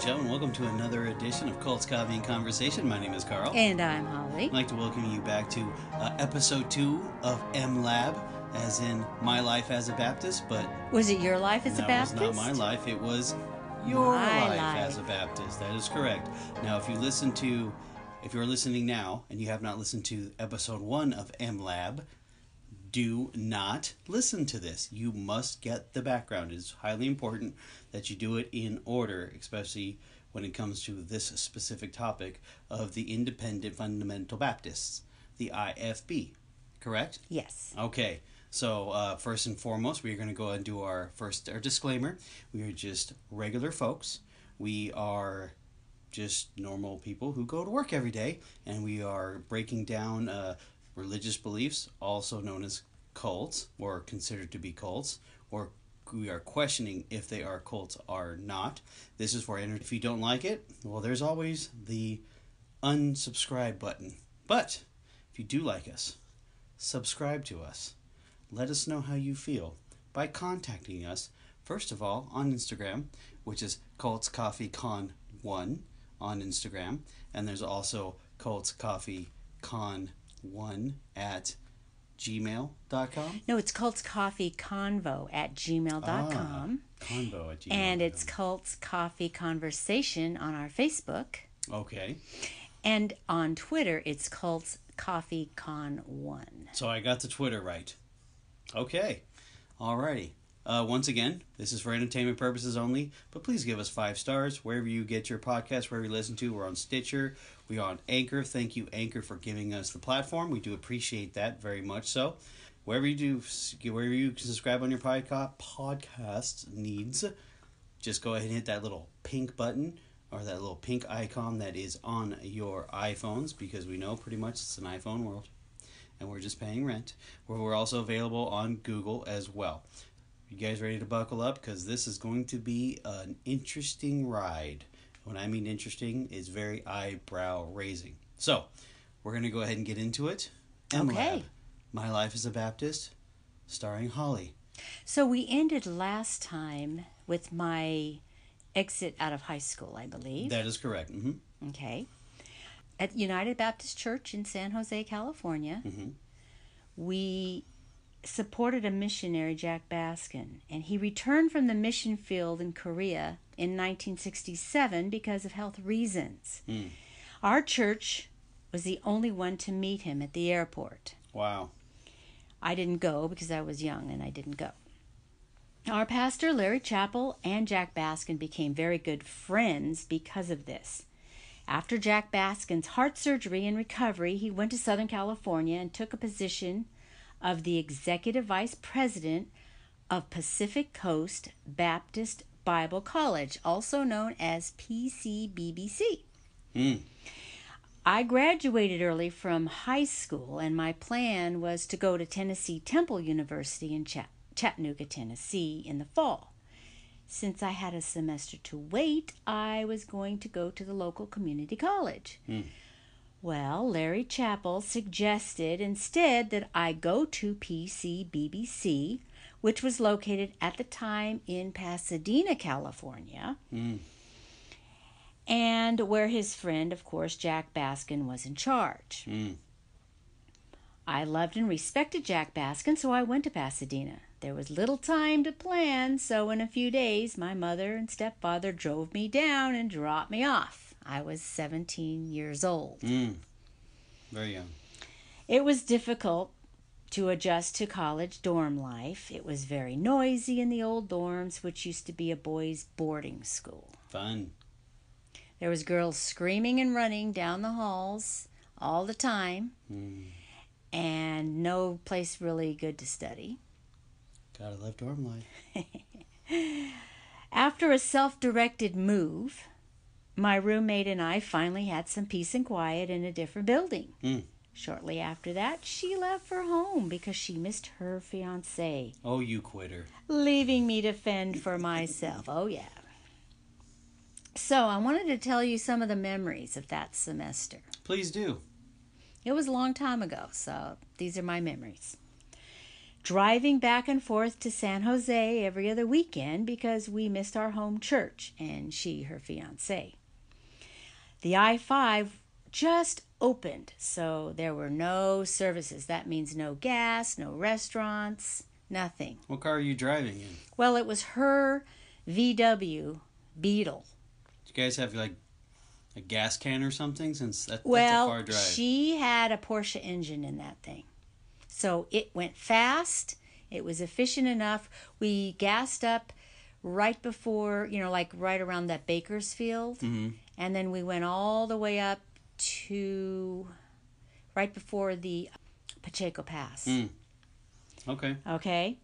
and gentlemen, welcome to another edition of Cults Coffee and Conversation. My name is Carl. And I'm Holly. I'd like to welcome you back to uh, episode two of M Lab, as in my life as a Baptist, but Was it your life as a Baptist? that was not my life. It was your life, life. as a Baptist. That is correct. Now, if you listen to, if you're listening now and you have not listened to episode one of M Lab, do not listen to this. You must get the background. It's highly important that you do it in order, especially when it comes to this specific topic of the Independent Fundamental Baptists, the IFB. Correct? Yes. Okay, so uh, first and foremost, we're going to go ahead and do our first our disclaimer. We are just regular folks. We are just normal people who go to work every day, and we are breaking down uh, religious beliefs, also known as cults, or considered to be cults, or we are questioning if they are cults or not. This is for if you don't like it, well, there's always the unsubscribe button. But if you do like us, subscribe to us. Let us know how you feel by contacting us, first of all, on Instagram, which is Cults Coffee Con 1 on Instagram. And there's also Cults Coffee Con 1 at gmail.com. No, it's Cults Coffee Convo at gmail.com. Convo at gmail. and it's Cults Coffee Conversation on our Facebook. Okay. And on Twitter, it's Cults Coffee Con 1. So I got the Twitter right. Okay. Alrighty. Uh, once again, this is for entertainment purposes only, but please give us five stars wherever you get your podcast, wherever you listen to. We're on Stitcher, we're on Anchor. Thank you, Anchor, for giving us the platform. We do appreciate that very much. So, wherever you do, wherever you subscribe on your podca- podcast needs, just go ahead and hit that little pink button or that little pink icon that is on your iPhones because we know pretty much it's an iPhone world and we're just paying rent. We're also available on Google as well. You guys ready to buckle up? Because this is going to be an interesting ride. When I mean interesting, is very eyebrow raising. So, we're going to go ahead and get into it. MLab, Okay. My Life as a Baptist, starring Holly. So we ended last time with my exit out of high school, I believe. That is correct. hmm Okay. At United Baptist Church in San Jose, California, Mhm. we supported a missionary, Jack Baskin, and he returned from the mission field in Korea in 1967 because of health reasons. Mm. Our church was the only one to meet him at the airport. Wow. I didn't go because I was young and I didn't go. Our pastor, Larry Chappell, and Jack Baskin became very good friends because of this. After Jack Baskin's heart surgery and recovery, he went to Southern California and took a position of the executive vice president of Pacific Coast Baptist Bible College, also known as PCBBC. Mm. I graduated early from high school, and my plan was to go to Tennessee Temple University in Chat- Chattanooga, Tennessee in the fall. Since I had a semester to wait, I was going to go to the local community college. Hmm. Well, Larry Chappell suggested instead that I go to PCBBC, which was located at the time in Pasadena, California Mm. and where his friend, of course, Jack Baskin, was in charge. Mm. I loved and respected Jack Baskin, so I went to Pasadena. There was little time to plan, so in a few days, my mother and stepfather drove me down and dropped me off. I was 17 years old. Mm. Very young. It was difficult to adjust to college dorm life. It was very noisy in the old dorms, which used to be a boys' boarding school. Fun. There was girls screaming and running down the halls all the time Mm. and no place really good to study. Gotta love dorm life. After a self-directed move, my roommate and I finally had some peace and quiet in a different building. Mm. Shortly after that, she left for home because she missed her fiance, Oh, you quitter. leaving me to fend for myself. Oh yeah. So, I wanted to tell you some of the memories of that semester. Please do. It was a long time ago, so these are my memories. driving back and forth to San Jose every other weekend because we missed our home church and she, her fiance. The I 5 just opened, so there were no services. That means no gas, no restaurants, nothing. What car are you driving in? Well, it was her VW Beetle. Do you guys have like a gas can or something? Since that, Well, that's a far drive. she had a Porsche engine in that thing. So it went fast. It was efficient enough. We gassed up right before, you know, like right around that Bakersfield. Mhm. And then we went all the way up to right before the Pacheco Pass. Mm. Okay. Okay?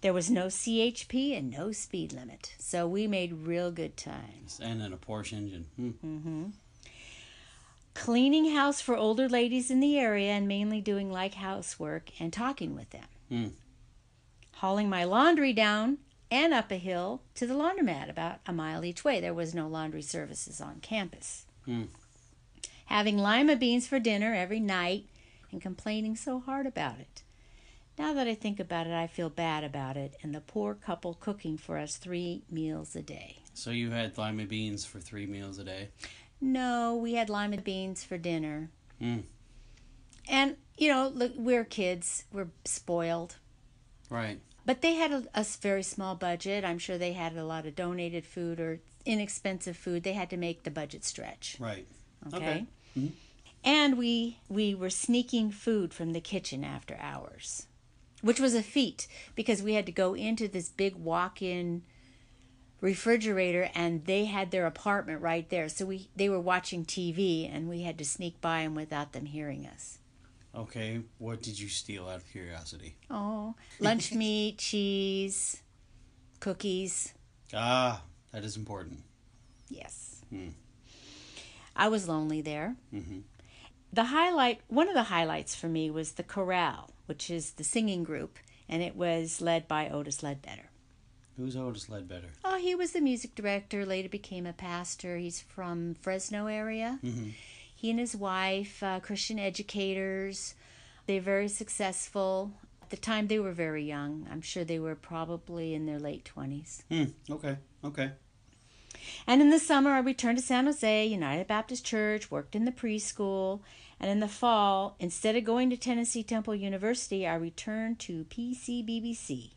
There was no CHP and no speed limit. So we made real good time. And then a Porsche engine. Mm hmm. cleaning house for older ladies in the area and mainly doing like housework and talking with them. Hmm. Hauling my laundry down and up a hill to the laundromat about a mile each way. There was no laundry services on campus. Hmm. Having lima beans for dinner every night and complaining so hard about it. Now that I think about it, I feel bad about it and the poor couple cooking for us three meals a day. So you had lima beans for three meals a day. No, we had lima beans for dinner. Mm. And, you know, look, we're kids, we're spoiled. Right. But they had a very small budget. I'm sure they had a lot of donated food or inexpensive food. They had to make the budget stretch. Right. Okay. Okay. Mhm. And we we were sneaking food from the kitchen after hours, which was a feat because we had to go into this big walk-in refrigerator and they had their apartment right there. So we they were watching TV and we had to sneak by them without them hearing us. Okay. What did you steal out of curiosity? Oh, lunch meat, cheese, cookies. Ah, that is important. Yes. Hmm. I was lonely there. hmm The highlight, one of the highlights for me was the chorale, which is the singing group, and it was led by Otis Ledbetter. Who's Otis Ledbetter? Oh, he was the music director, later became a pastor. He's from Fresno area. hmm He and his wife, uh, Christian educators, they're very successful. At the time, they were very young. I'm sure they were probably in their late 20s. Hmm. Okay. Okay. And in the summer, I returned to San Jose United Baptist Church, worked in the preschool, and in the fall, instead of going to Tennessee Temple University, I returned to PCBBC.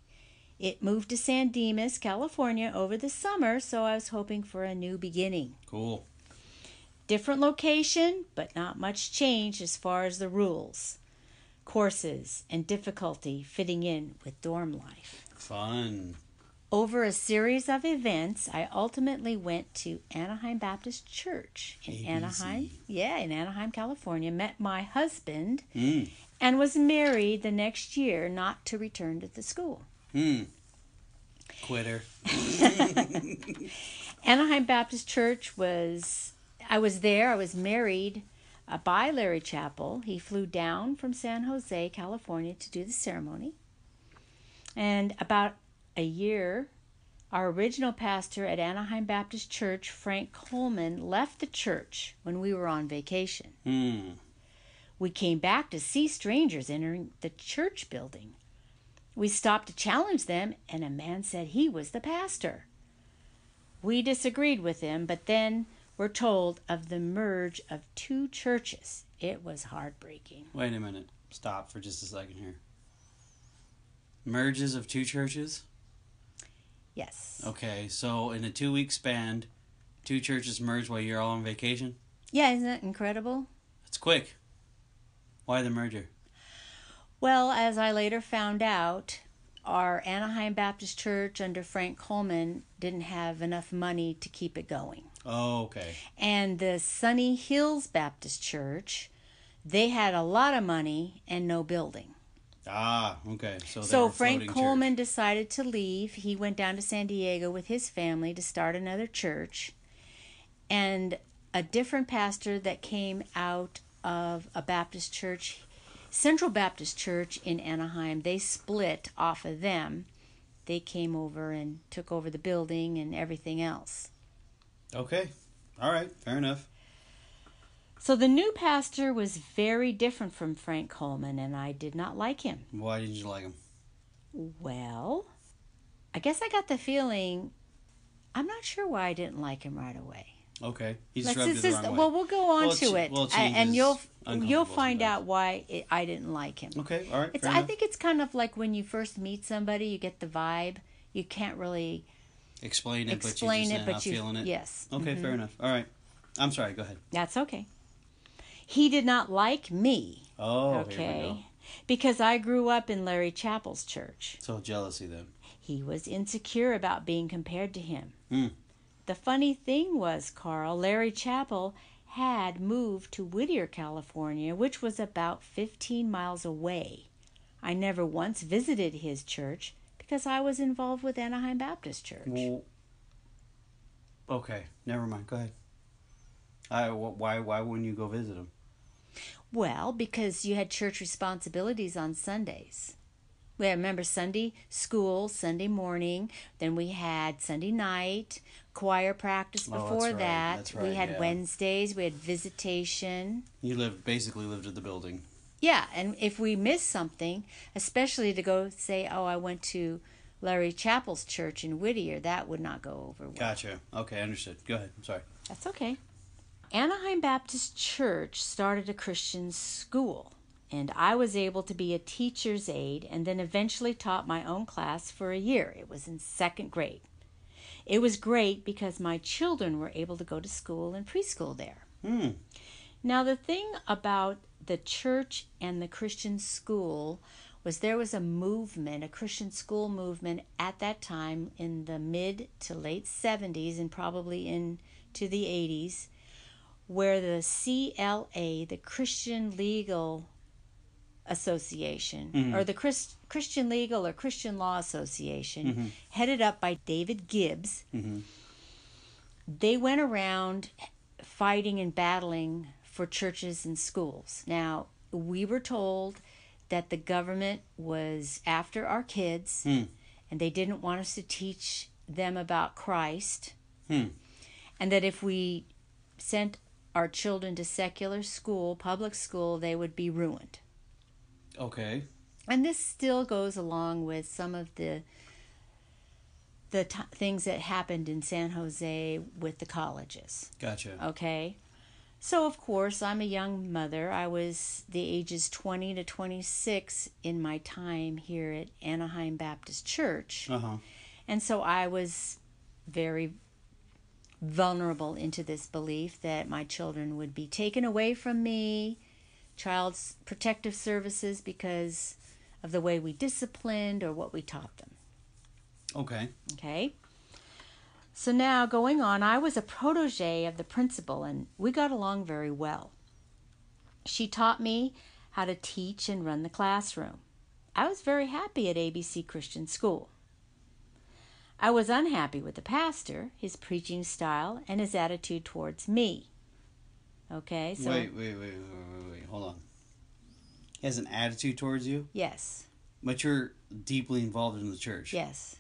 It moved to San Dimas, California over the summer, so I was hoping for a new beginning. Cool. Different location, but not much change as far as the rules, courses, and difficulty fitting in with dorm life. Fun. Over a series of events, I ultimately went to Anaheim Baptist Church in ABC. Anaheim. Yeah, in Anaheim, California. Met my husband Hmm. and was married the next year not to return to the school. Hmm. Quitter. Anaheim Baptist Church was, I was there, I was married uh, by Larry Chappell. He flew down from San Jose, California to do the ceremony. And about a year, our original pastor at Anaheim Baptist Church, Frank Coleman, left the church when we were on vacation. Hmm. We came back to see strangers entering the church building. We stopped to challenge them, and a man said he was the pastor. We disagreed with him, but then were told of the merge of two churches. It was heartbreaking. Wait a minute. Stop for just a second here. Merges of two churches? Yes. Okay, so in a two week span, two churches merge while you're all on vacation? Yeah, isn't that incredible? That's quick. Why the merger? Well, as I later found out, our Anaheim Baptist Church under Frank Coleman didn't have enough money to keep it going. Oh, okay. and the Sunny Hills Baptist Church, they had a lot of money and no building. Ah, okay. So, So Frank Coleman church. decided to leave. He went down to San Diego with his family to start another church. And a different pastor that came out of a Baptist church, Central Baptist Church in Anaheim, they split off of them. They came over and took over the building and everything else. Okay. All right. Fair enough. So the new pastor was very different from Frank Coleman, and I did not like him. Why didn't you like him? Well, I guess I got the feeling. I'm not sure why I didn't like him right away. Okay. He just rubbed just, the wrong way. well, we'll go on Well, to it, well, and you'll you'll find sometimes. out why it, I didn't like him. Okay. All right. It's I enough. think it's kind of like when you first meet somebody, you get the vibe. You can't really explain it, explain but you it, but not you feeling it. yes, Okay. Fair enough. All right. I'm sorry. Go ahead. that's okay. He did not like me. Oh. Here we go. okay, because I grew up in Larry Chappell's church. So jealousy then. He was insecure about being compared to him. Hmm. The funny thing was, Carl, Larry Chappell had moved to Whittier, California, which was about 15 miles away. I never once visited his church because I was involved with Anaheim Baptist Church. Well. Okay. Never mind. Go ahead. I why why wouldn't you go visit them? Well, because you had church responsibilities on Sundays. We had, remember Sunday school, Sunday morning, then we had Sunday night, choir practice Oh, before right, that. that's we had yeah. Wednesdays, we had visitation. You lived basically lived at the building. Yeah, and if we miss something, especially to go say, "Oh, I went to Larry Chappell's church in Whittier," that would not go over well. Gotcha. Okay, understood. Go ahead. I'm sorry. That's okay. Anaheim Baptist Church started a Christian school, and I was able to be a teacher's aide and then eventually taught my own class for a year. It was in second grade. It was great because my children were able to go to school and preschool there. Hmm. Now, the thing about the church and the Christian school was there was a movement, a Christian school movement at that time in the mid to late 70s and probably into the 80s, where the CLA, the Christian Legal Association, or the Chris, Christian Legal or Christian Law Association, headed up by David Gibbs, Mhm. they went around fighting and battling for churches and schools. Now, we were told that the government was after our kids Hmm. and they didn't want us to teach them about Christ. Hmm. And that if we sent our children to secular school, public school, they would be ruined. Okay. And this still goes along with some of the the t- things that happened in San Jose with the colleges. Gotcha. Okay. So, of course, I'm a young mother. I was the ages 20 to 26 in my time here at Anaheim Baptist Church. Uh huh. And so I was very vulnerable into this belief that my children would be taken away from me, child's protective services, because of the way we disciplined or what we taught them. Okay. Okay. So now going on, I was a protege of the principal and we got along very well. She taught me how to teach and run the classroom. I was very happy at ABC Christian School. I was unhappy with the pastor, his preaching style, and his attitude towards me. Okay, so wait, wait, wait, wait, wait, wait. Hold on. He has an attitude towards you, yes, but you're deeply involved in the church. yes.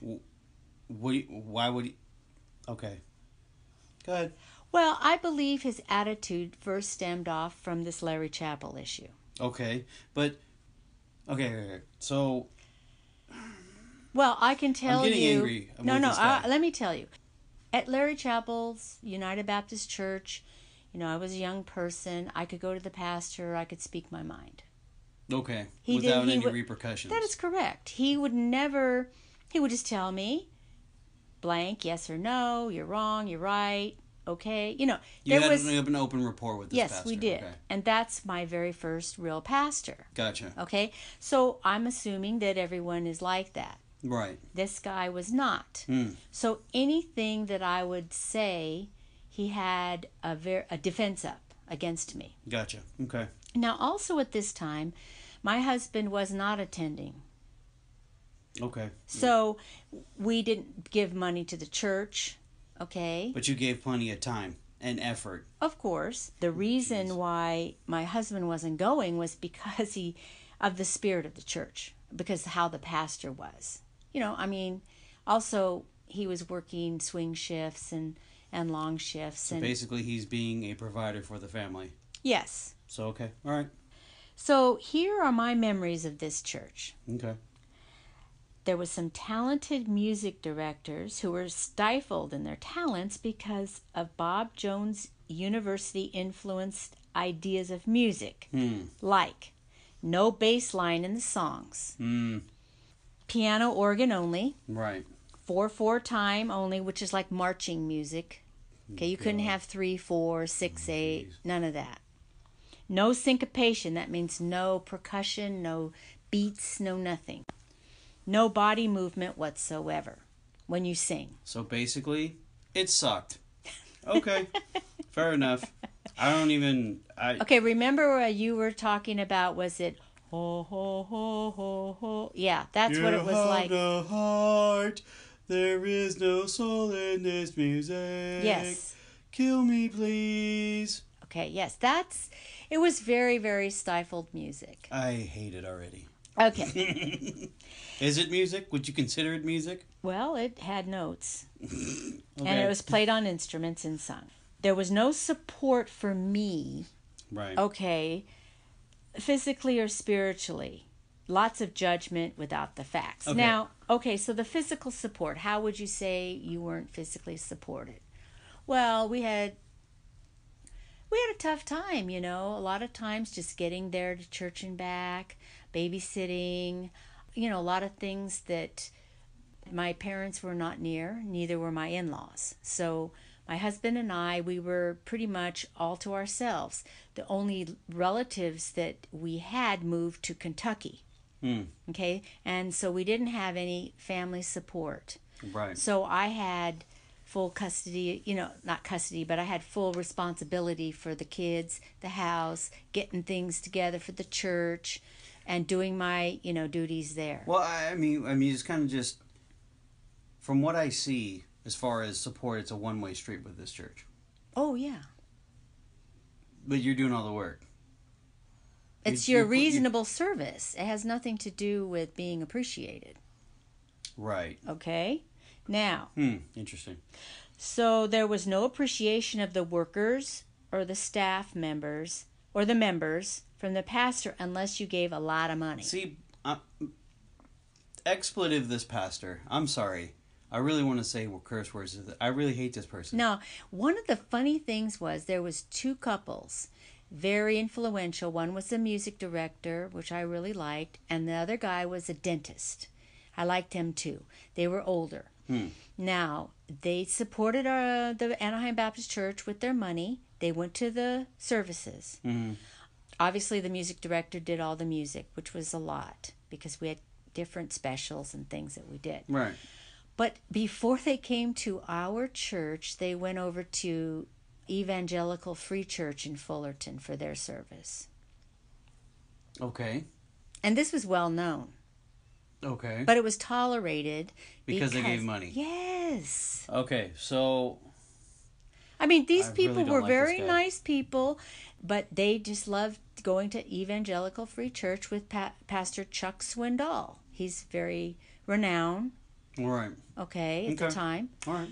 What? Why would? Okay. Go ahead. Well, I believe his attitude first stemmed off from this Larry Chappell issue. Okay, but okay, okay, okay. so Well, I can tell getting you. angry no, no. guy. Uh, let me tell you. At Larry Chappell's United Baptist Church, you know, I was a young person. I could go to the pastor. I could speak my mind. okay, He did- without he any would- repercussions. That is correct. He would never. He would just tell me, blank, yes or no. You're wrong. You're right. Okay. You know, you there had was. an, open rapport with this Yes, pastor. we did, Okay. and that's my very first real pastor. Gotcha. Okay, so I'm assuming that everyone is like that. Right. This guy was not. Hmm. So anything that I would say, he had a ver- a defense up against me. Gotcha. Okay. Now, also at this time, my husband was not attending, Okay. so we didn't give money to the church. Okay, But you gave plenty of time and effort. of course, the oh, reason Jeez. why my husband wasn't going was because he of the spirit of the church, because how the pastor was. You know, I mean, also he was working swing shifts and and long shifts So and basically, he's being a provider for the family. yes. So okay. All right. So here are my memories of this church. Okay. There was some talented music directors who were stifled in their talents because of Bob Jones University influenced ideas of music, like no bass line in the songs, Mm, piano organ only, right. four four time only, which is like marching music. Okay, you couldn't have three, four, six, eight, jeez. none of that. No syncopation, that means no percussion, no beats, no nothing. No body movement whatsoever when you sing. So basically, it sucked. Okay, fair enough. I don't even. I Okay, remember what you were talking about? Was it ho ho ho ho ho? Yeah, that's what it was like. No heart. There is no soul in this music. Yes. Kill me, please. Okay, yes, that's. It was very, very stifled music. I hate it already. Okay, Is it music? Would you consider it music? well, it had notes. Okay. and it was played on instruments and sung. There was no support for me, right. okay, physically or spiritually. Lots of judgment without the facts. Okay. Now, okay, so the physical support, how would you say you weren't physically supported? Well, we had we had a tough time, you know, a lot of times just getting there to church and back, babysitting, you know, a lot of things that my parents were not near, neither were my in laws. So my husband and I, we were pretty much all to ourselves. The only relatives that we had moved to Kentucky. Hmm. Okay, and so we didn't have any family support. Right. So I had full custody, you know, not custody, but I had full responsibility for the kids, the house, getting things together for the church, and doing my, you know, duties there. Well, I mean, I mean, it's kind of just from what I see as far as support. It's a one-way street with this church, Oh yeah. but you're doing all the work. It's You- your you put- you- reasonable service. It has nothing to do with being appreciated. Right. Okay? Now, Hmm. Interesting. so there was no appreciation of the workers or the staff members or the members from the pastor unless you gave a lot of money. See, uh, expletive. This pastor. I'm sorry. I really want to say what curse words. I really hate this person. Now, one of the funny things was there was two couples, very influential. One was a music director, which I really liked, and the other guy was a dentist. I liked him too. They were older. Hmm. Now, they supported uh, the Anaheim Baptist Church with their money. They went to the services. Mhm. Obviously, the music director did all the music, which was a lot because we had different specials and things that we did. Right. But before they came to our church, they went over to Evangelical Free Church in Fullerton for their service. Okay. And this was well known, Okay. but it was tolerated Because they gave money. Yes. Okay. So I mean, these I people don't were like very nice people, but they just loved going to Evangelical Free Church with pa- Pastor Chuck Swindoll. He's very renowned, all right. okay, at the time. All right.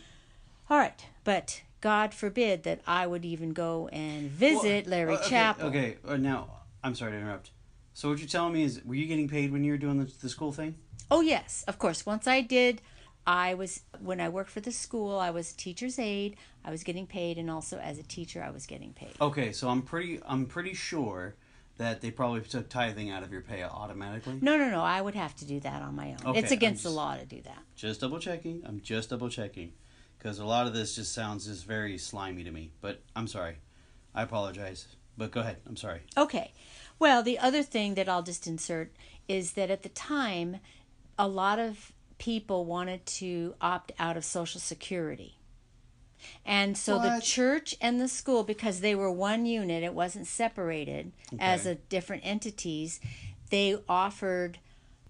All right, but God forbid that I would even go and visit Well, Larry uh, okay, Chappell. Okay. Uh, now I'm sorry to interrupt. So what you're telling me is, were you getting paid when you were doing the, the school thing? Oh yes, of course. Once I did, I was when I worked for the school. I was a teacher's aide. I was getting paid, and also as a teacher, I was getting paid. Okay. So I'm pretty. I'm pretty sure that they probably took tithing out of your pay automatically. No, no, no. I would have to do that on my own. Okay, it's against I'm the law to do that. Just double checking. I'm just double checking, because a lot of this just sounds just very slimy to me. But I'm sorry. I apologize. But go ahead. I'm sorry. Okay. Well, the other thing that I'll just insert is that at the time, a lot of people wanted to opt out of Social Security. And so the church and the school, because they were one unit, it wasn't separated as a different entities, they offered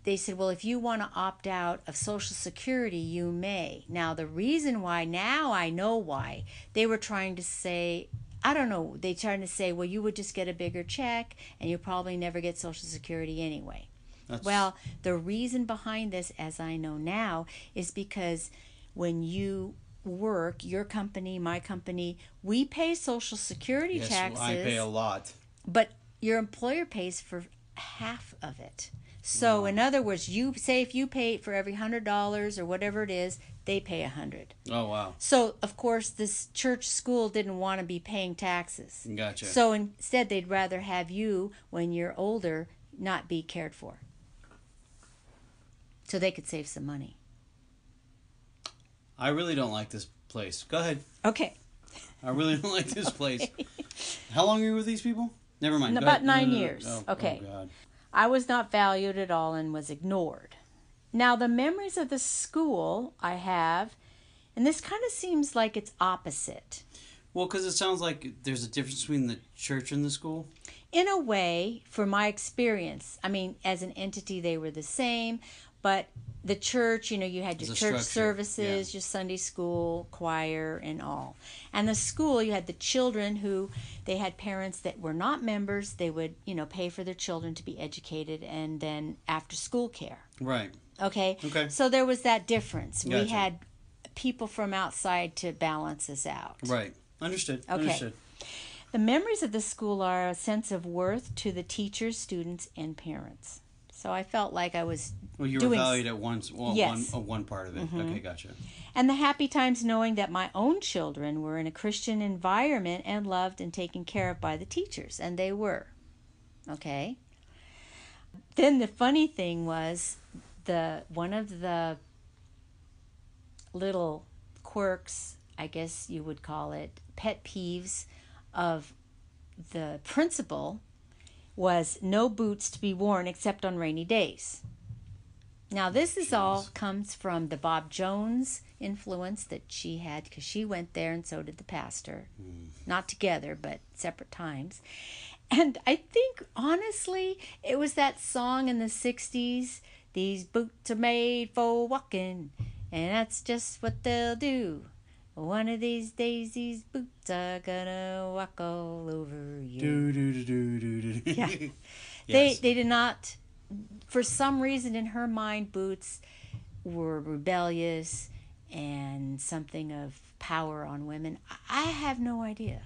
they said, well, if you want to opt out of Social Security, you may. Now, the reason why, now I know why, they were trying to say, I don't know, they trying to say, well, you would just get a bigger check and you probably never get Social Security anyway. That's, Well, the reason behind this, as I know now, is because when you work, your company, my company, we pay Social Security yes, taxes I pay a lot. but your employer pays for half of it. So, mm-hmm. in other words, you say if you pay for every hundred dollars or whatever it is, they pay a hundred. Oh wow. So, of course, this church school didn't want to be paying taxes. Gotcha. So instead, they'd rather have you when you're older not be cared for. So they could save some money. I really don't like this place. Go ahead. Okay. I really don't like this place. How long are you with these people? Never mind. About ahead. nine No, no, no. years. Oh, oh Okay. Oh God. I was not valued at all and was ignored. Now, the memories of the school I have, and this kind of seems like it's opposite. Well, because it sounds like there's a difference between the church and the school. In a way, for my experience, I mean, as an entity, they were the same, but the church, you know, you had your church structure, services, your Sunday school, choir, and all. And the school, you had the children who they had parents that were not members. They would, you know, pay for their children to be educated and then after school care. Right. Okay. Okay. So there was that difference. We had people from outside to balance us out. Right. Understood. Okay. Understood. The memories of the school are a sense of worth to the teachers, students, and parents. So I felt like I was Well, you were valued at one, well, Yes. Mm-hmm. one, uh, one part of it. Okay, gotcha. and the happy times knowing that my own children were in a Christian environment and loved and taken care of by the teachers, and they were. Okay. Then the funny thing was the one of the little quirks, I guess you would call it, pet peeves of the principal was no boots to be worn except on rainy days. Now this is all comes from the Bob Jones influence that she had because she went there and so did the pastor. Mm. Not together, but separate times. And I think honestly, it was that song in the 60s, these boots are made for walking, and that's just what they'll do. One of these days, these boots are gonna walk all over you. Do do do do do do. Yeah. yes. They they did not for some reason in her mind boots were rebellious and something of power on women. I have no idea.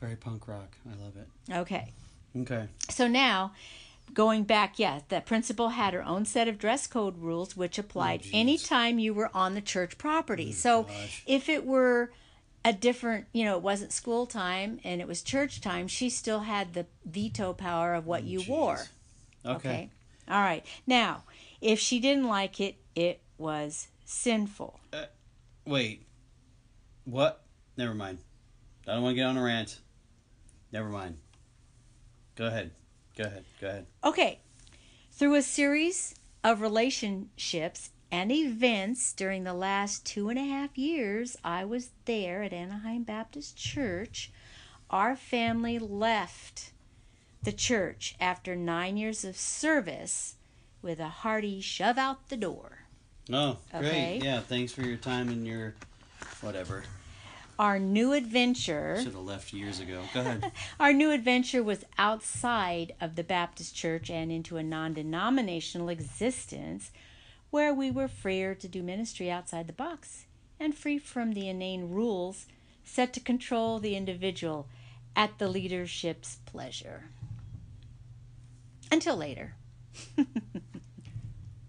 Very punk rock. I love it. Okay. Okay. So now going back, yeah, the principal had her own set of dress code rules which applied oh, geez. anytime you were on the church property. Oh, so gosh. if it were a different, you know, it wasn't school time and it was church time, she still had the veto power of what oh, you jeez. wore. Okay. Okay. All right. Now, if she didn't like it, it was sinful. Uh, wait. What? Never mind. I don't want to get on a rant. Never mind. Go ahead. Go ahead. Go ahead. Okay. Through a series of relationships and events during the last two and a half years I was there at Anaheim Baptist Church, our family left the church after nine years of service with a hearty shove out the door. Oh, great. Okay. Yeah. Thanks for your time and your whatever. Our new adventure. Should have left years ago. Go ahead. Our new adventure was outside of the Baptist church and into a non denominational existence where we were freer to do ministry outside the box and free from the inane rules set to control the individual at the leadership's pleasure. Until later.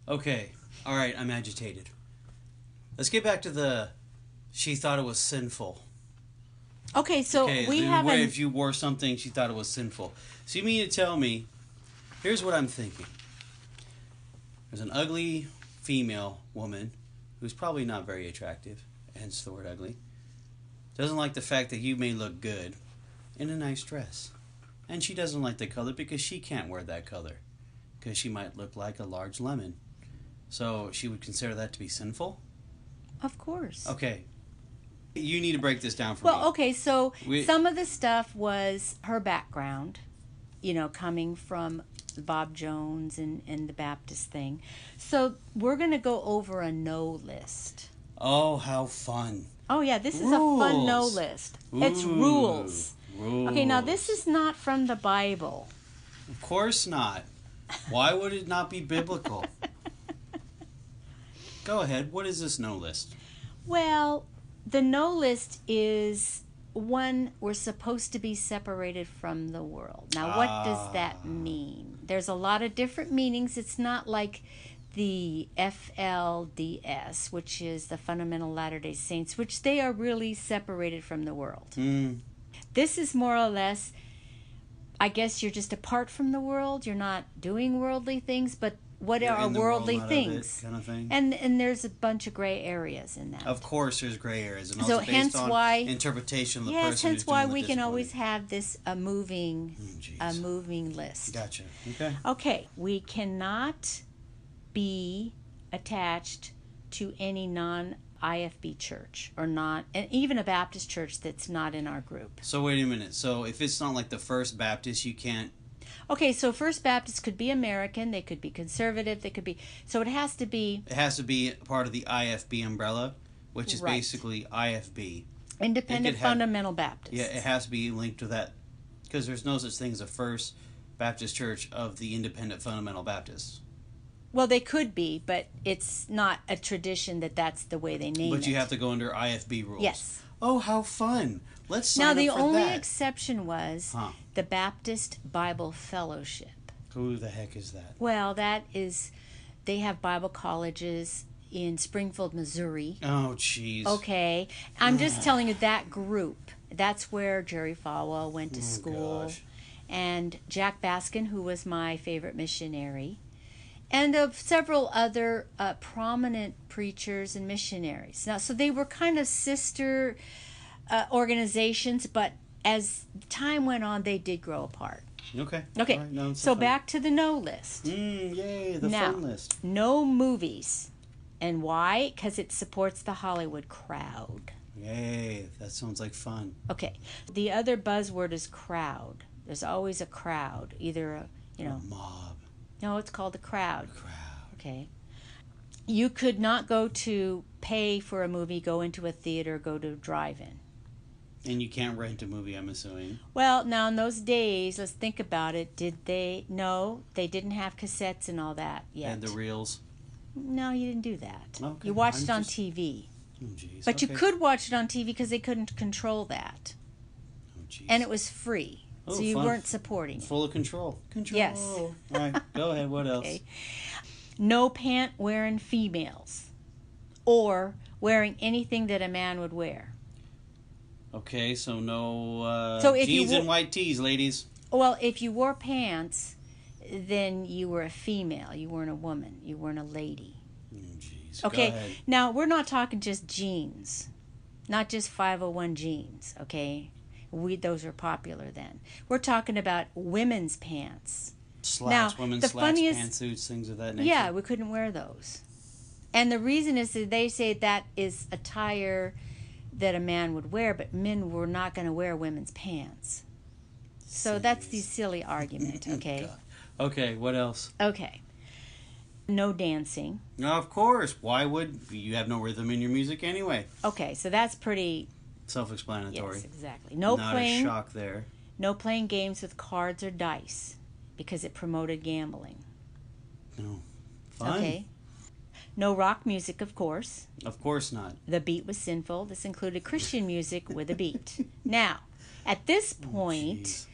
Okay. All right. I'm agitated. Let's get back to the. She thought it was sinful. Okay, so Okay. we have an, if you wore something, she thought it was sinful. So you mean to tell me? Here's what I'm thinking. There's an ugly female woman who's probably not very attractive, hence the word ugly. Doesn't like the fact that you may look good in a nice dress. And she doesn't like the color because she can't wear that color. Because she might look like a large lemon. So she would consider that to be sinful? Of course. Okay. You need to break this down for Well, me. Well, okay, so We- some of the stuff was her background, you know, coming from Bob Jones and, and the Baptist thing. So we're going to go over a no list. Oh, how fun. Oh, yeah, this is a fun no Rules. list. It's rules. Rules. Okay, now this is not from the Bible. Of course not. Why would it not be biblical? Go ahead. What is this no list? Well, the no list is one we're supposed to be separated from the world. Now, what Ah. does that mean? There's a lot of different meanings. It's not like the FLDS, which is the Fundamental Latter day Saints, which they are really separated from the world. Mm. This is more or less, I guess you're just apart from the world. You're not doing worldly things, but what You're are world, worldly of things? kind of thing. And and there's a bunch of gray areas in that. Of course, there's gray areas, and So also based hence on why- interpretation of the yes, hence why we can always have this a moving Mm, a moving list. Gotcha. Okay. Okay, we cannot be attached to any non IFB church or not, and even a Baptist church that's not in our group. So wait a minute. So if it's not like the First Baptist, you can't. Okay, so First Baptist could be American, they could be conservative, they could be. So it has to be It has to be part of the IFB umbrella, which is Right. basically IFB. Independent could have- Fundamental Baptist. Yeah, it has to be linked to that because there's no such thing as a First Baptist Church of the Independent Fundamental Baptists. Well, they could be, but it's not a tradition that that's the way they name it. But you have to go under IFB rules. Yes. Oh, how fun! Let's sign Now the only that. exception was Huh. the Baptist Bible Fellowship. Who the heck is that? Well, that is, they have Bible colleges in Springfield, Missouri. Oh, jeez. Okay, I'm just telling you that group. That's where Jerry Falwell went to Oh, school, gosh. and Jack Baskin, who was my favorite missionary, and of several other uh, prominent preachers and missionaries. Now, so they were kind of sister uh, organizations, but as time went on, they did grow apart. Okay. Okay, right, no, it's so back to the no list. Mm, yay, the Now. fun list. No movies. And why? Because it supports the Hollywood crowd. Yay, that sounds like fun. Okay. The other buzzword is crowd. There's always a crowd. Either, a, you know, Mob, no, it's called a crowd. The crowd. Okay. You could not go to pay for a movie, go into a theater, go to a drive in. And you can't rent a movie, I'm assuming. Well, now in those days, let's think about it. Did they? No, they didn't have cassettes and all that yet. And the reels. no, you didn't do that. Okay, You watched I'm it on just- TV. Oh, jeez. But you could watch it on TV because they couldn't control that. Oh, jeez. And it was free. Oh, so you fun. weren't supporting full of control. Control. Yes. All right, go ahead. What else? Okay. No pant wearing females. Or wearing anything that a man would wear. Okay, so no uh, So if you jeans wo- and white tees, ladies. Well, if you wore pants, then you were a female. You weren't a woman. You weren't a lady. Oh, jeez. Okay. Now, we're not talking just jeans. Not just 501 jeans, okay? We those were popular then. We're talking about women's pants. Slacks, now, women's the slacks, funniest- pantsuits, things of that nature. Yeah, we couldn't wear those. And the reason is that they say that is attire that a man would wear, but men were not going to wear women's pants. So that's the silly argument, oh, okay? Okay, what else? Okay. No dancing. Now, of course. Why would you have no rhythm in your music anyway? Okay, so that's pretty Self-explanatory. yes, exactly. No Not playing a shock there. no playing games with cards or dice because it promoted gambling. No. Fun. Okay. No rock music, of course. Of course not. The beat was sinful. This included Christian music with a beat. now, at this point, Jeez.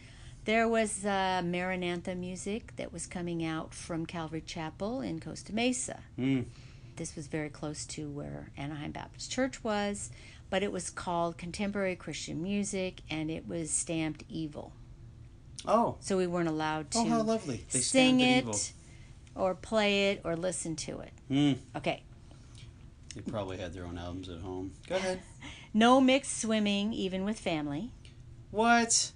there was uh, Maranatha music that was coming out from Calvary Chapel in Costa Mesa. Mm. This was very close to where Anaheim Baptist Church was, but it was called Contemporary Christian Music and it was stamped evil. Oh. So we weren't allowed to Oh, how lovely. They sing it it evil. or play it or listen to it. Mm. Okay. They probably had their own albums at home. Go ahead. No mixed swimming, even with family. What?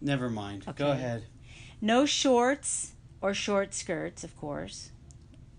Never mind. Okay. Go ahead. No shorts or short skirts, of course.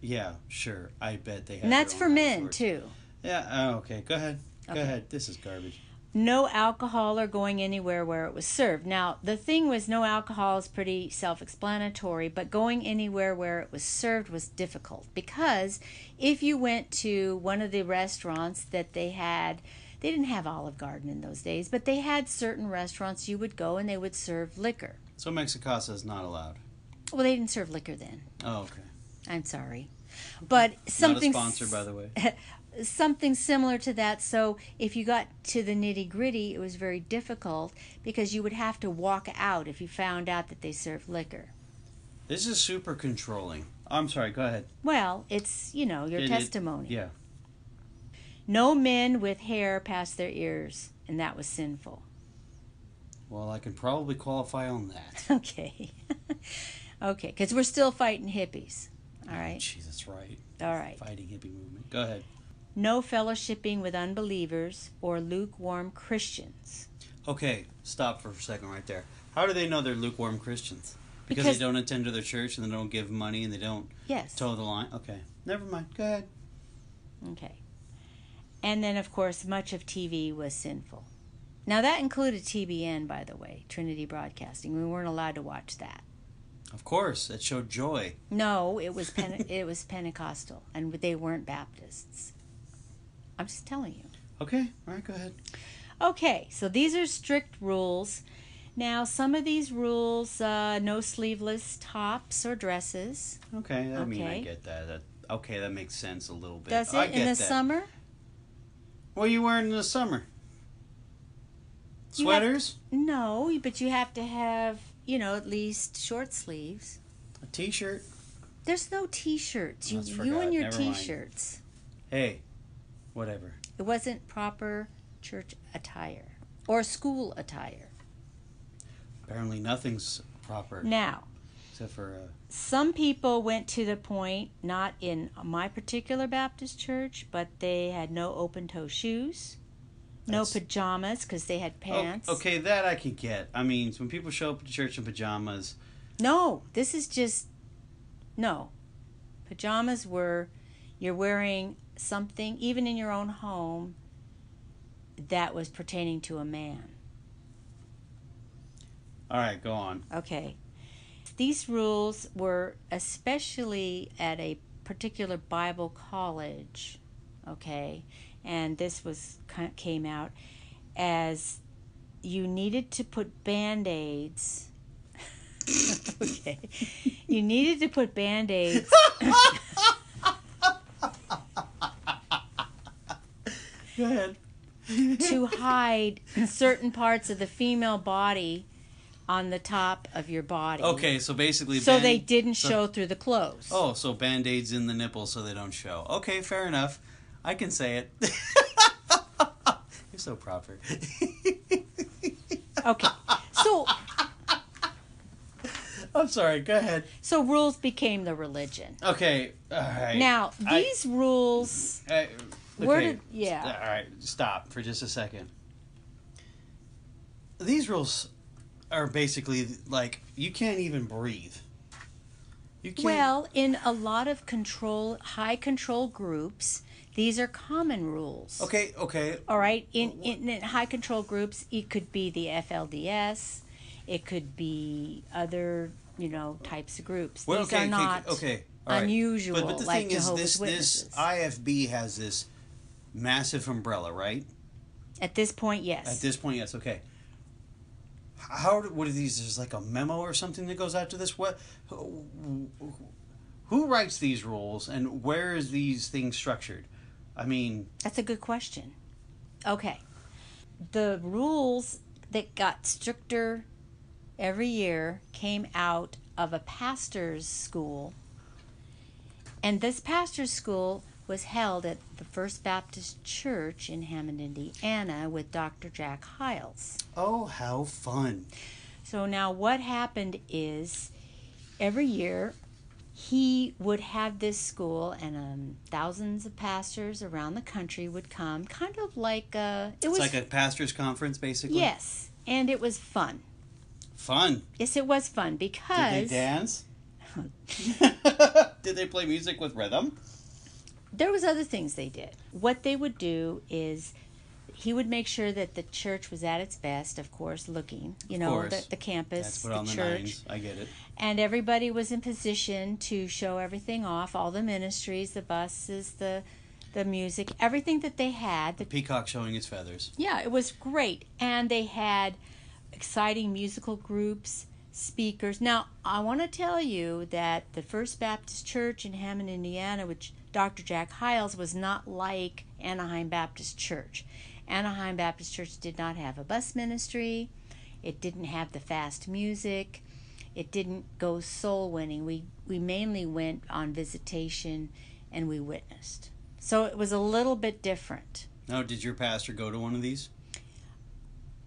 Yeah, sure. I bet they had And that's for men, shorts. too. Yeah, oh, okay. Go ahead. Go ahead. This is garbage. No alcohol or going anywhere where it was served. Now, the thing was, no alcohol is pretty self explanatory, but going anywhere where it was served was difficult because if you went to one of the restaurants that they had, they didn't have Olive Garden in those days, but they had certain restaurants you would go and they would serve liquor. So Mexicasa is not allowed. Well, they didn't serve liquor then. Oh, okay. I'm sorry. But something not a sponsor, by the way. something similar to that. So if you got to the nitty gritty, it was very difficult because you would have to walk out if you found out that they served liquor. This is super controlling. I'm sorry. Go ahead. Well, it's, you know, your It- it- testimony. Yeah. No men with hair past their ears, and that was sinful. Well, I can probably qualify on that. Okay. okay, because we're still fighting hippies. All right. That's right. All right. Fighting hippie movement. Go ahead. No fellowshipping with unbelievers or lukewarm Christians. Okay, stop for a second right there. How do they know they're lukewarm Christians? Because, Because- they don't attend to their church and they don't give money and they don't Yes. toe the line. Okay, never mind. Go ahead. Okay. And then, of course, much of TV was sinful. Now, that included TBN, by the way, Trinity Broadcasting. We weren't allowed to watch that. Of course, it showed joy. No, it was Pente- it was Pentecostal, and they weren't Baptists. I'm just telling you. Okay, all right, go ahead. Okay, so these are strict rules. Now, some of these rules, uh, no sleeveless tops or dresses. Okay, I mean, I get that. that. Okay, that makes sense a little bit. Does I it get in the that. summer? What are you wearing in the summer? You Sweaters? No, but you have to have, you know, at least short sleeves. A t-shirt? There's no t-shirts. You, That's you and your t-shirts. Hey, whatever. It wasn't proper church attire or school attire. Apparently, nothing's proper Now, except for uh, some people went to the point, not in my particular Baptist church, but they had no open-toe shoes, no pajamas because they had oh, pants. okay, that I can get. I mean, when people show up to church in pajamas, No, this is just no. Pajamas were you're wearing something even in your own home that was pertaining to a man. all right, go on. Okay. These rules were especially at a particular Bible college, okay? And this was came out as you needed to put band-aids okay. You needed to put band-aids Go ahead. to hide certain parts of the female body on the top of your body. Okay, so basically, So band- they didn't so- show through the clothes. Oh, so band aids in the nipples so they don't show. Okay, fair enough. I can say it. You're so proper. Okay. So I'm sorry. Go ahead. so rules became the religion. Okay. All right. Now, I- these rules Where okay, did- yeah. All right. Stop for just a second. These rules are basically like you can't even breathe. You can't. well, in a lot of control high control groups, these are common rules. Okay. Okay. All right. In, in in high control groups, it could be the FLDS, it could be other, you know, types of groups. Well, these okay. are not okay. Okay. all right. unusual But, but the like thing is, Jehovah's this Witnesses. this IFB has this massive umbrella, right? At this point, yes. At this point, yes. Okay. How? What are these? There's like a memo or something that goes out to this. What? Who, who writes these rules, and where is these things structured? I mean, That's a good question. Okay. The rules that got stricter every year came out of a pastor's school. And this pastor's school was held at the First Baptist Church in Hammond, Indiana, with Dr. Jack Hyles. oh, how fun! So now what happened is every year he would have this school and um, thousands of pastors around the country would come kind of like a. It it's was like a pastors' conference, basically. yes and it was fun Fun. yes it was fun because. Did they dance? Did they play music with rhythm? There was other things they did what they would do is he would make sure that the church was at its best of course looking you know course. the, the campus That's the the church nines. I get it. and everybody was in position to show everything off all the ministries the buses the the music everything that they had the, Peacock showing his feathers. yeah it was great and they had exciting musical groups speakers now i want to tell you that the first baptist church in hammond indiana which dr jack hyles was not like anaheim baptist church anaheim baptist church did not have a bus ministry it didn't have the fast music it didn't go soul winning. We we mainly went on visitation and we witnessed. So it was a little bit different. Now, did your pastor go to one of these?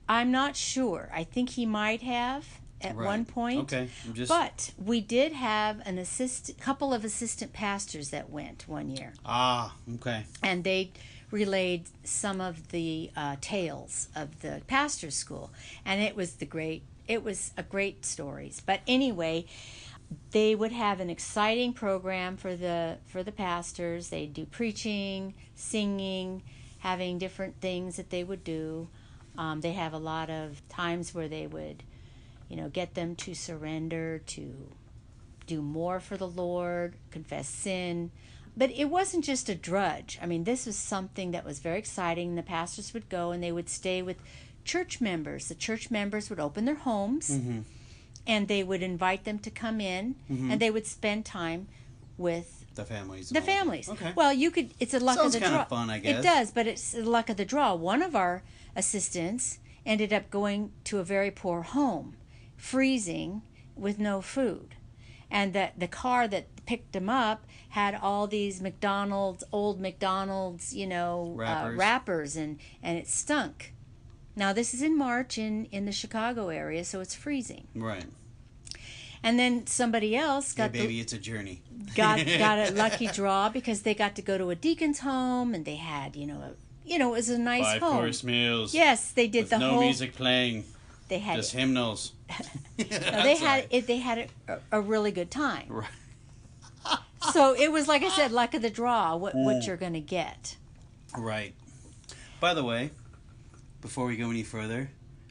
I'm not sure. I think he might have at Right. one point. Okay, I'm just But we did have an assist couple of assistant pastors that went one year. ah okay. and they relayed some of the uh, tales of the pastor's school and it was the great it was a great stories but anyway they would have an exciting program for the for the pastors they'd do preaching singing having different things that they would do um, they have a lot of times where they would you know get them to surrender to do more for the lord confess sin but it wasn't just a drudge. I mean, this was something that was very exciting. The pastors would go and they would stay with church members. The church members would open their homes Mm-hmm. and they would invite them to come in and they would spend time with The families. the families. Okay. Well, you could. It's a luck Sounds of the draw. fun, I guess. It does, but it's the luck of the draw. One of our assistants ended up going to a very poor home, freezing with no food, and that the car that picked him up had all these McDonald's old McDonald's, you know, Wrappers. Uh, wrappers, and and it stunk. Now this is in March in in the Chicago area, so it's freezing. right. And then somebody else Hey, got the baby, it's a journey. got got a lucky draw because they got to go to a deacon's home and they had you know a, you know it was a nice Five home. course meals. Yes, they did With the no whole. music playing, They had just hymnals. no, they had it. They had a, a really good time. Right. So it was like I said, luck of the draw. What Mm. what you're gonna get. Right. By the way, before we go any further,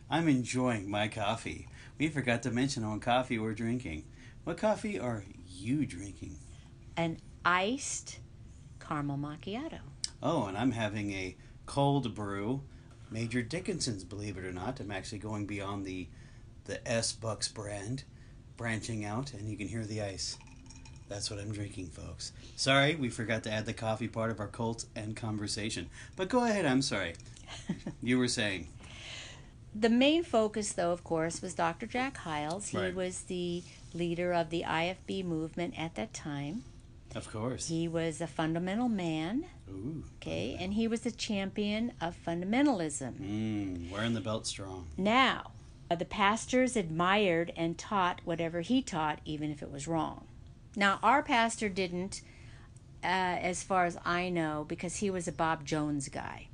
I'm enjoying my coffee. We forgot to mention on coffee we're drinking. What coffee are you drinking? An iced caramel macchiato. Oh, and I'm having a cold brew, Major Dickason's. Believe it or not, I'm actually going beyond the the S Bucks brand, branching out, and you can hear the ice. That's what I'm drinking, folks. Sorry, we forgot to add the coffee part of our cult and conversation. But go ahead. I'm sorry. You were saying. The main focus, though, of course, was Dr. Jack Hyles. He Right. was the leader of the IFB movement at that time. Of course. He was a fundamental man. Ooh. Okay, and he was a champion of fundamentalism. Mm, wearing the belt strong. Now, the pastors admired and taught whatever he taught, even if it was wrong. Now, our pastor didn't, uh, as far as I know, because he was a Bob Jones guy.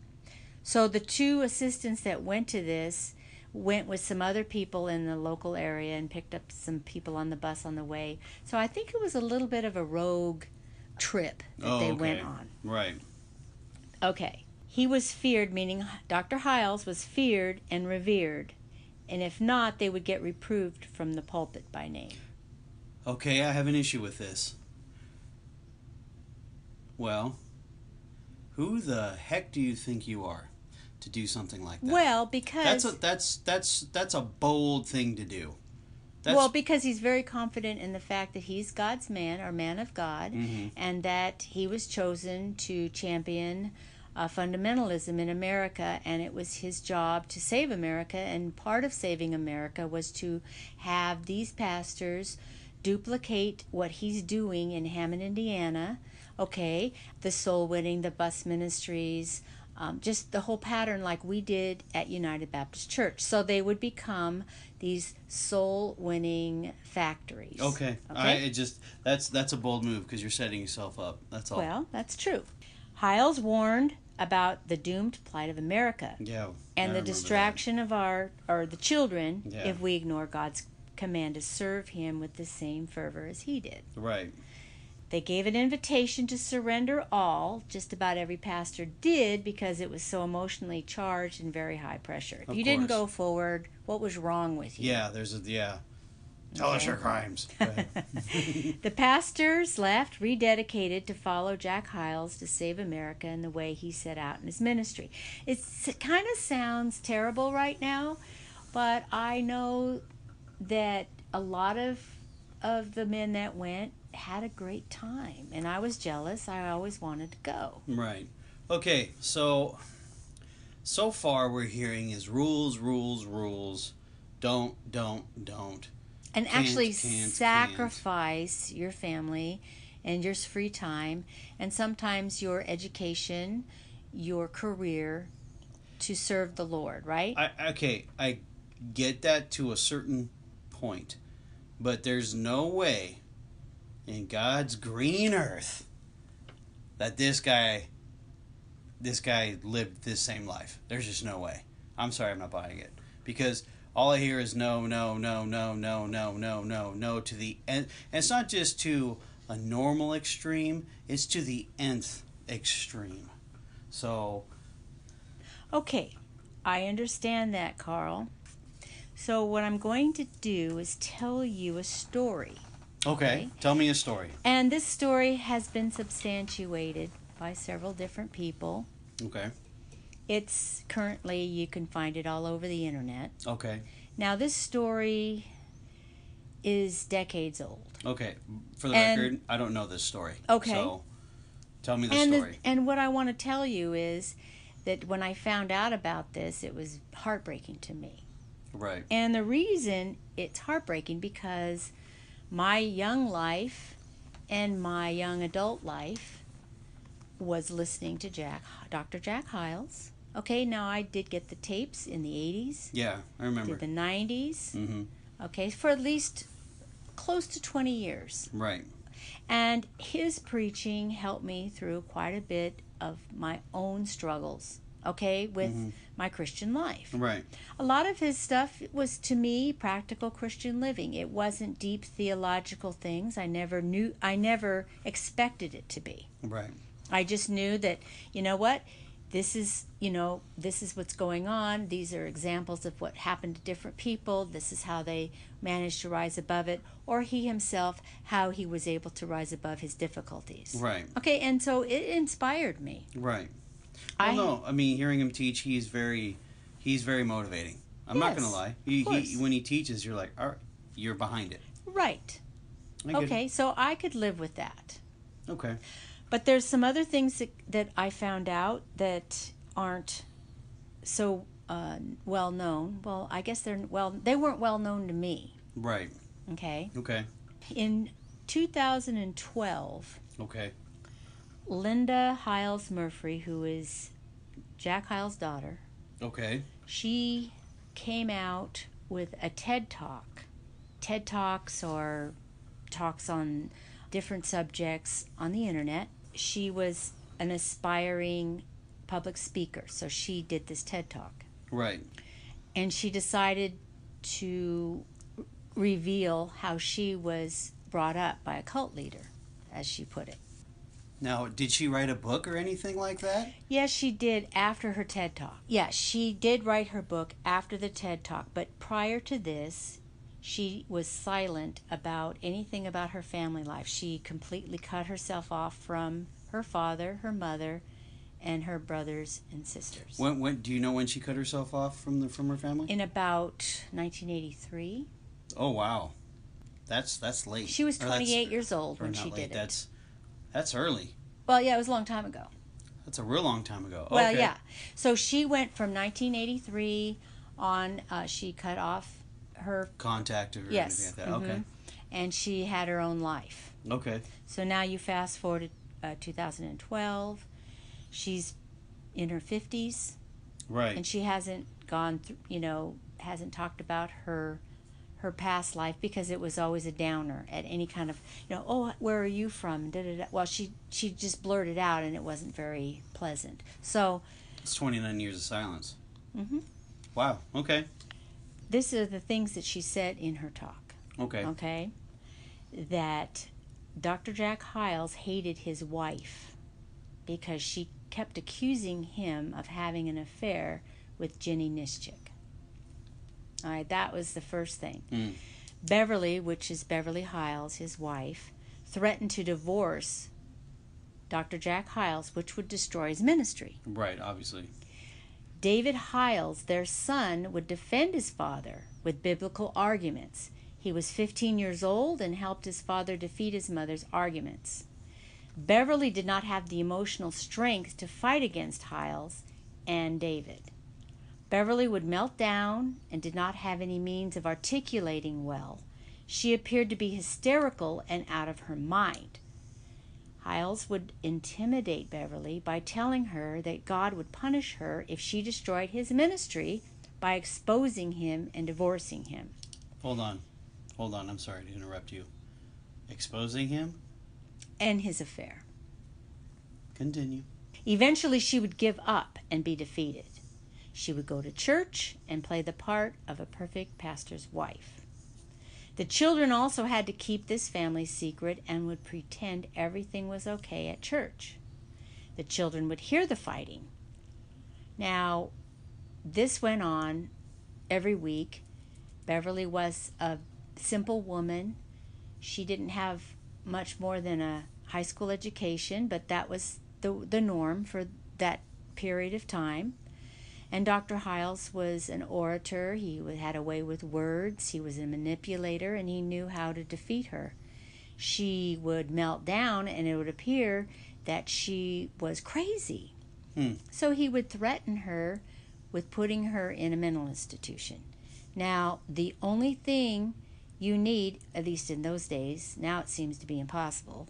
So the two assistants that went to this went with some other people in the local area and picked up some people on the bus on the way. So I think it was a little bit of a rogue trip that Oh, they okay. went on. Right. Okay. He was feared, meaning Dr. Hyles was feared and revered. And if not, they would get reproved from the pulpit by name. Okay, I have an issue with this. Well, who the heck do you think you are to do something like that? Well, because that's a that's that's that's a bold thing to do. That's well, because he's very confident in the fact that he's God's man or man of God, Mhm. and that he was chosen to champion uh, fundamentalism in America, and it was his job to save America. And part of saving America was to have these pastors duplicate what he's doing in Hammond, Indiana. Okay, the soul winning, the bus ministries, um, just the whole pattern like we did at United Baptist Church. So they would become these soul winning factories. okay. I it just that's that's a bold move because you're setting yourself up. That's all. Well, that's true. Hyles warned about the doomed plight of America yeah. I and the remember distraction of our or the children Yeah. if we ignore God's command to serve him with the same fervor as he did. Right. They gave an invitation to surrender all. Just about every pastor did because it was so emotionally charged and very high pressure. If Of you didn't go forward, what was wrong with you? Yeah. There's a yeah. Tell us your crimes. The pastors left rededicated to follow Jack Hyles to save America in the way he set out in his ministry. It's, it kind of sounds terrible right now, but I know that a lot of of the men that went had a great time, and I was jealous. I always wanted to go. Right. Okay, so so far we're hearing is rules, rules, rules. Don't, don't, don't. And Can't, actually can't, can't. sacrifice your family and your free time and sometimes your education, your career to serve the Lord, right? I, okay, I get that to a certain point, but there's no way in God's green earth that this guy, this guy lived this same life. There's just no way. I'm sorry, I'm not buying it because all I hear is no, no, no, no, no, no, no, no, no to the end. And it's not just to a normal extreme; it's to the nth extreme. So Okay, I understand that, Carl. So, what I'm going to do is tell you a story. Okay, Okay. tell me a story. And this story has been substantiated by several different people. Okay, It's currently, you can find it all over the internet. okay, Now, this story is decades old. okay. For the And- record, I don't know this story. Okay. So, tell me the and, story. and what I want to tell you is that when I found out about this, it was heartbreaking to me. right. And the reason it's heartbreaking because my young life and my young adult life was listening to Jack, Dr. Jack Hyles. Okay, now I did get the tapes in the 80s, Yeah, I remember. did the 90s, Mm-hmm. okay, for at least close to 20 years. Right. And his preaching helped me through quite a bit of my own struggles, okay, with Mhm. my Christian life. Right. A lot of his stuff was to me practical Christian living. It wasn't deep theological things. I never knew I never expected it to be. Right. I just knew that, you know what? This is, you know, this is what's going on. These are examples of what happened to different people. This is how they managed to rise above it, or he himself, how he was able to rise above his difficulties. Right. Okay, and so it inspired me. Right. Well, I no, I mean, hearing him teach, he's very, he's very motivating. I'm not Yes, gonna lie. He, he, when he teaches, you're like, all right, you're behind it. right. I get it. Okay, so I could live with that. Okay. But there's some other things that, that I found out that aren't so uh, well known. Well, I guess they're well. They weren't well known to me. Right. Okay. Okay. In 2012, Okay. Linda Hyles Murphy, who is Jack Hyles' daughter, Okay. she came out with a TED Talk. TED Talks are talks on different subjects on the internet. She was an aspiring public speaker, so she did this TED Talk. Right. And she decided to reveal how she was brought up by a cult leader, as she put it. Now, did she write a book or anything like that? Yes, she did after her TED Talk. Yeah, she did write her book after the TED Talk, but prior to this, she was silent about anything about her family life. She completely cut herself off from her father, her mother, and her brothers and sisters. When, when do you know when she cut herself off from the from her family? In about 1983, Oh wow, that's that's late. she was 28 years old when she late, did it. That's that's early. Well, yeah, it was a long time ago. That's a real long time ago. Well, okay. yeah. So she went from 1983 on. Uh, she cut off her Contact or Yes, anything like that. mhm. and she had her own life. Okay. Okay. So now you fast forward to uh, 2012. She's in her 50s, Right. and she hasn't gone through. You know, hasn't talked about her her past life because it was always a downer at any kind of you know oh where are you from da, da, da. well she she just blurted out and it wasn't very pleasant so It's 29 years of silence. mm-hmm Wow. Okay. These are the things that she said in her talk Okay. okay that dr jack hyles hated his wife because she kept accusing him of having an affair with jenny nischik all right that was the first thing Mm. beverly which is beverly hyles his wife threatened to divorce dr jack hyles which would destroy his ministry Right. Obviously. David Hyles, their son, would defend his father with biblical arguments. He was 15 years old and helped his father defeat his mother's arguments. Beverly did not have the emotional strength to fight against Hyles and David. Beverly would melt down and did not have any means of articulating well. She appeared to be hysterical and out of her mind. Hyles would intimidate Beverly by telling her that God would punish her if she destroyed his ministry by exposing him and divorcing him. Hold on. Hold on. I'm sorry to interrupt you. Exposing him? And his affair. Continue. Eventually, she would give up and be defeated. She would go to church and play the part of a perfect pastor's wife. The children also had to keep this family secret and would pretend everything was okay at church. The children would hear the fighting. Now, this went on every week. Beverly was a simple woman. She didn't have much more than a high school education, but that was the, the norm for that period of time. And Dr. Hyles was an orator. He had a way with words. He was a manipulator, and he knew how to defeat her. She would melt down, and it would appear that she was crazy. Hmm. So he would threaten her with putting her in a mental institution. Now, the only thing you need, at least in those days, now it seems to be impossible,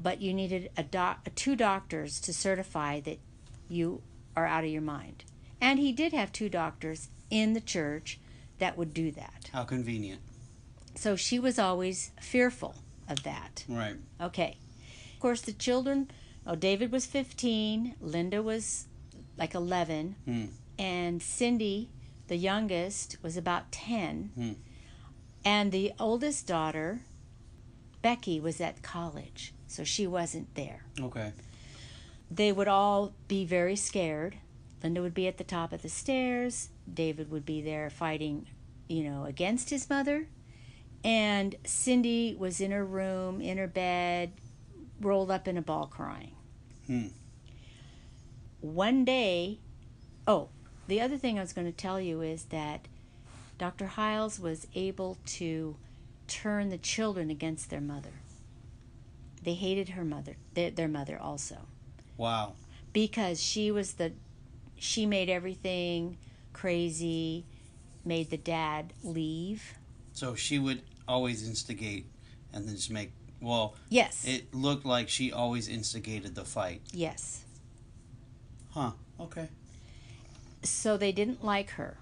but you needed a doc- two doctors to certify that you are out of your mind. And he did have two doctors in the church that would do that. How convenient. So she was always fearful of that. Right. Okay. Of course, the children, oh, David was 15, Linda was like 11, Hmm. and Cindy, the youngest, was about 10. Hmm. And the oldest daughter, Becky, was at college, so she wasn't there. Okay. They would all be very scared. Linda would be at the top of the stairs. David would be there fighting, you know, against his mother. And Cindy was in her room, in her bed, rolled up in a ball crying. Hmm. One day, oh, the other thing I was going to tell you is that Dr. Hyles was able to turn the children against their mother. They hated her mother, their, their mother also Wow. because she was the she made everything crazy made the dad leave So she would always instigate and then just make. Well, yes it looked like she always instigated the fight. yes Huh. Okay. so they didn't like her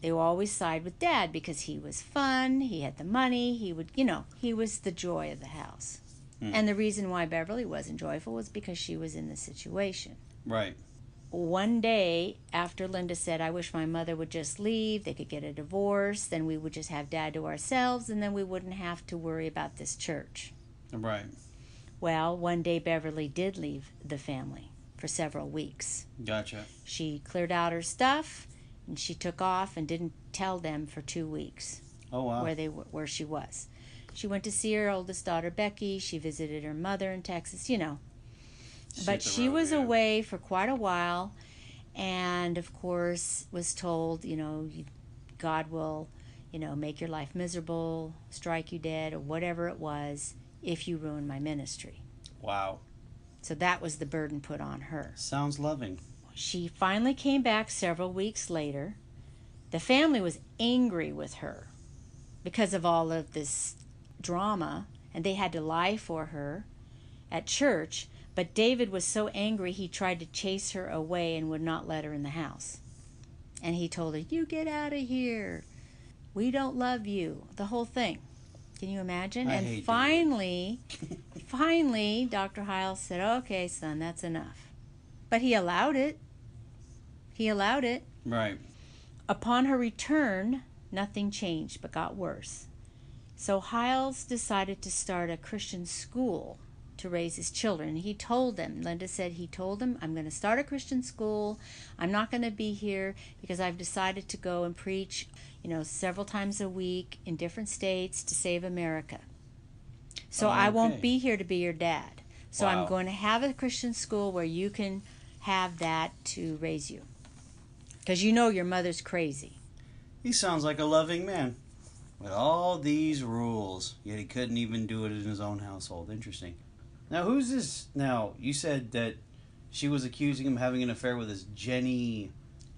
they would always side with dad because he was fun he had the money he would you know he was the joy of the house Hmm. and the reason why beverly wasn't joyful was because she was in the situation Right. One day after Linda said, I wish my mother would just leave, they could get a divorce, then we would just have dad to ourselves, and then we wouldn't have to worry about this church. Right. Well, one day Beverly did leave the family for several weeks. Gotcha. She cleared out her stuff and she took off and didn't tell them for two weeks Oh wow. where they where she was. She went to see her oldest daughter Becky. She visited her mother in Texas. You know, but she road, was yeah. away for quite a while and of course was told you know you, god will you know make your life miserable strike you dead or whatever it was if you ruin my ministry Wow. so that was the burden put on her Sounds loving. she finally came back several weeks later the family was angry with her because of all of this drama and they had to lie for her at church but David was so angry he tried to chase her away and would not let her in the house. And he told her, You get out of here. We don't love you. The whole thing. Can you imagine? I and finally, finally, Dr. Hyles said, Okay, son, that's enough. But he allowed it. He allowed it. Right. Upon her return, nothing changed but got worse. So Hyles decided to start a Christian school to raise his children. He told them, Linda said he told them, I'm going to start a Christian school. I'm not going to be here because I've decided to go and preach, you know, several times a week in different states to save America. So I won't be here to be your dad. So Wow. I'm going to have a Christian school where you can have that to raise you. Because you know your mother's crazy. He sounds like a loving man. With all these rules, yet he couldn't even do it in his own household. Interesting. Now, who's this? Now, you said that she was accusing him of having an affair with this Jenny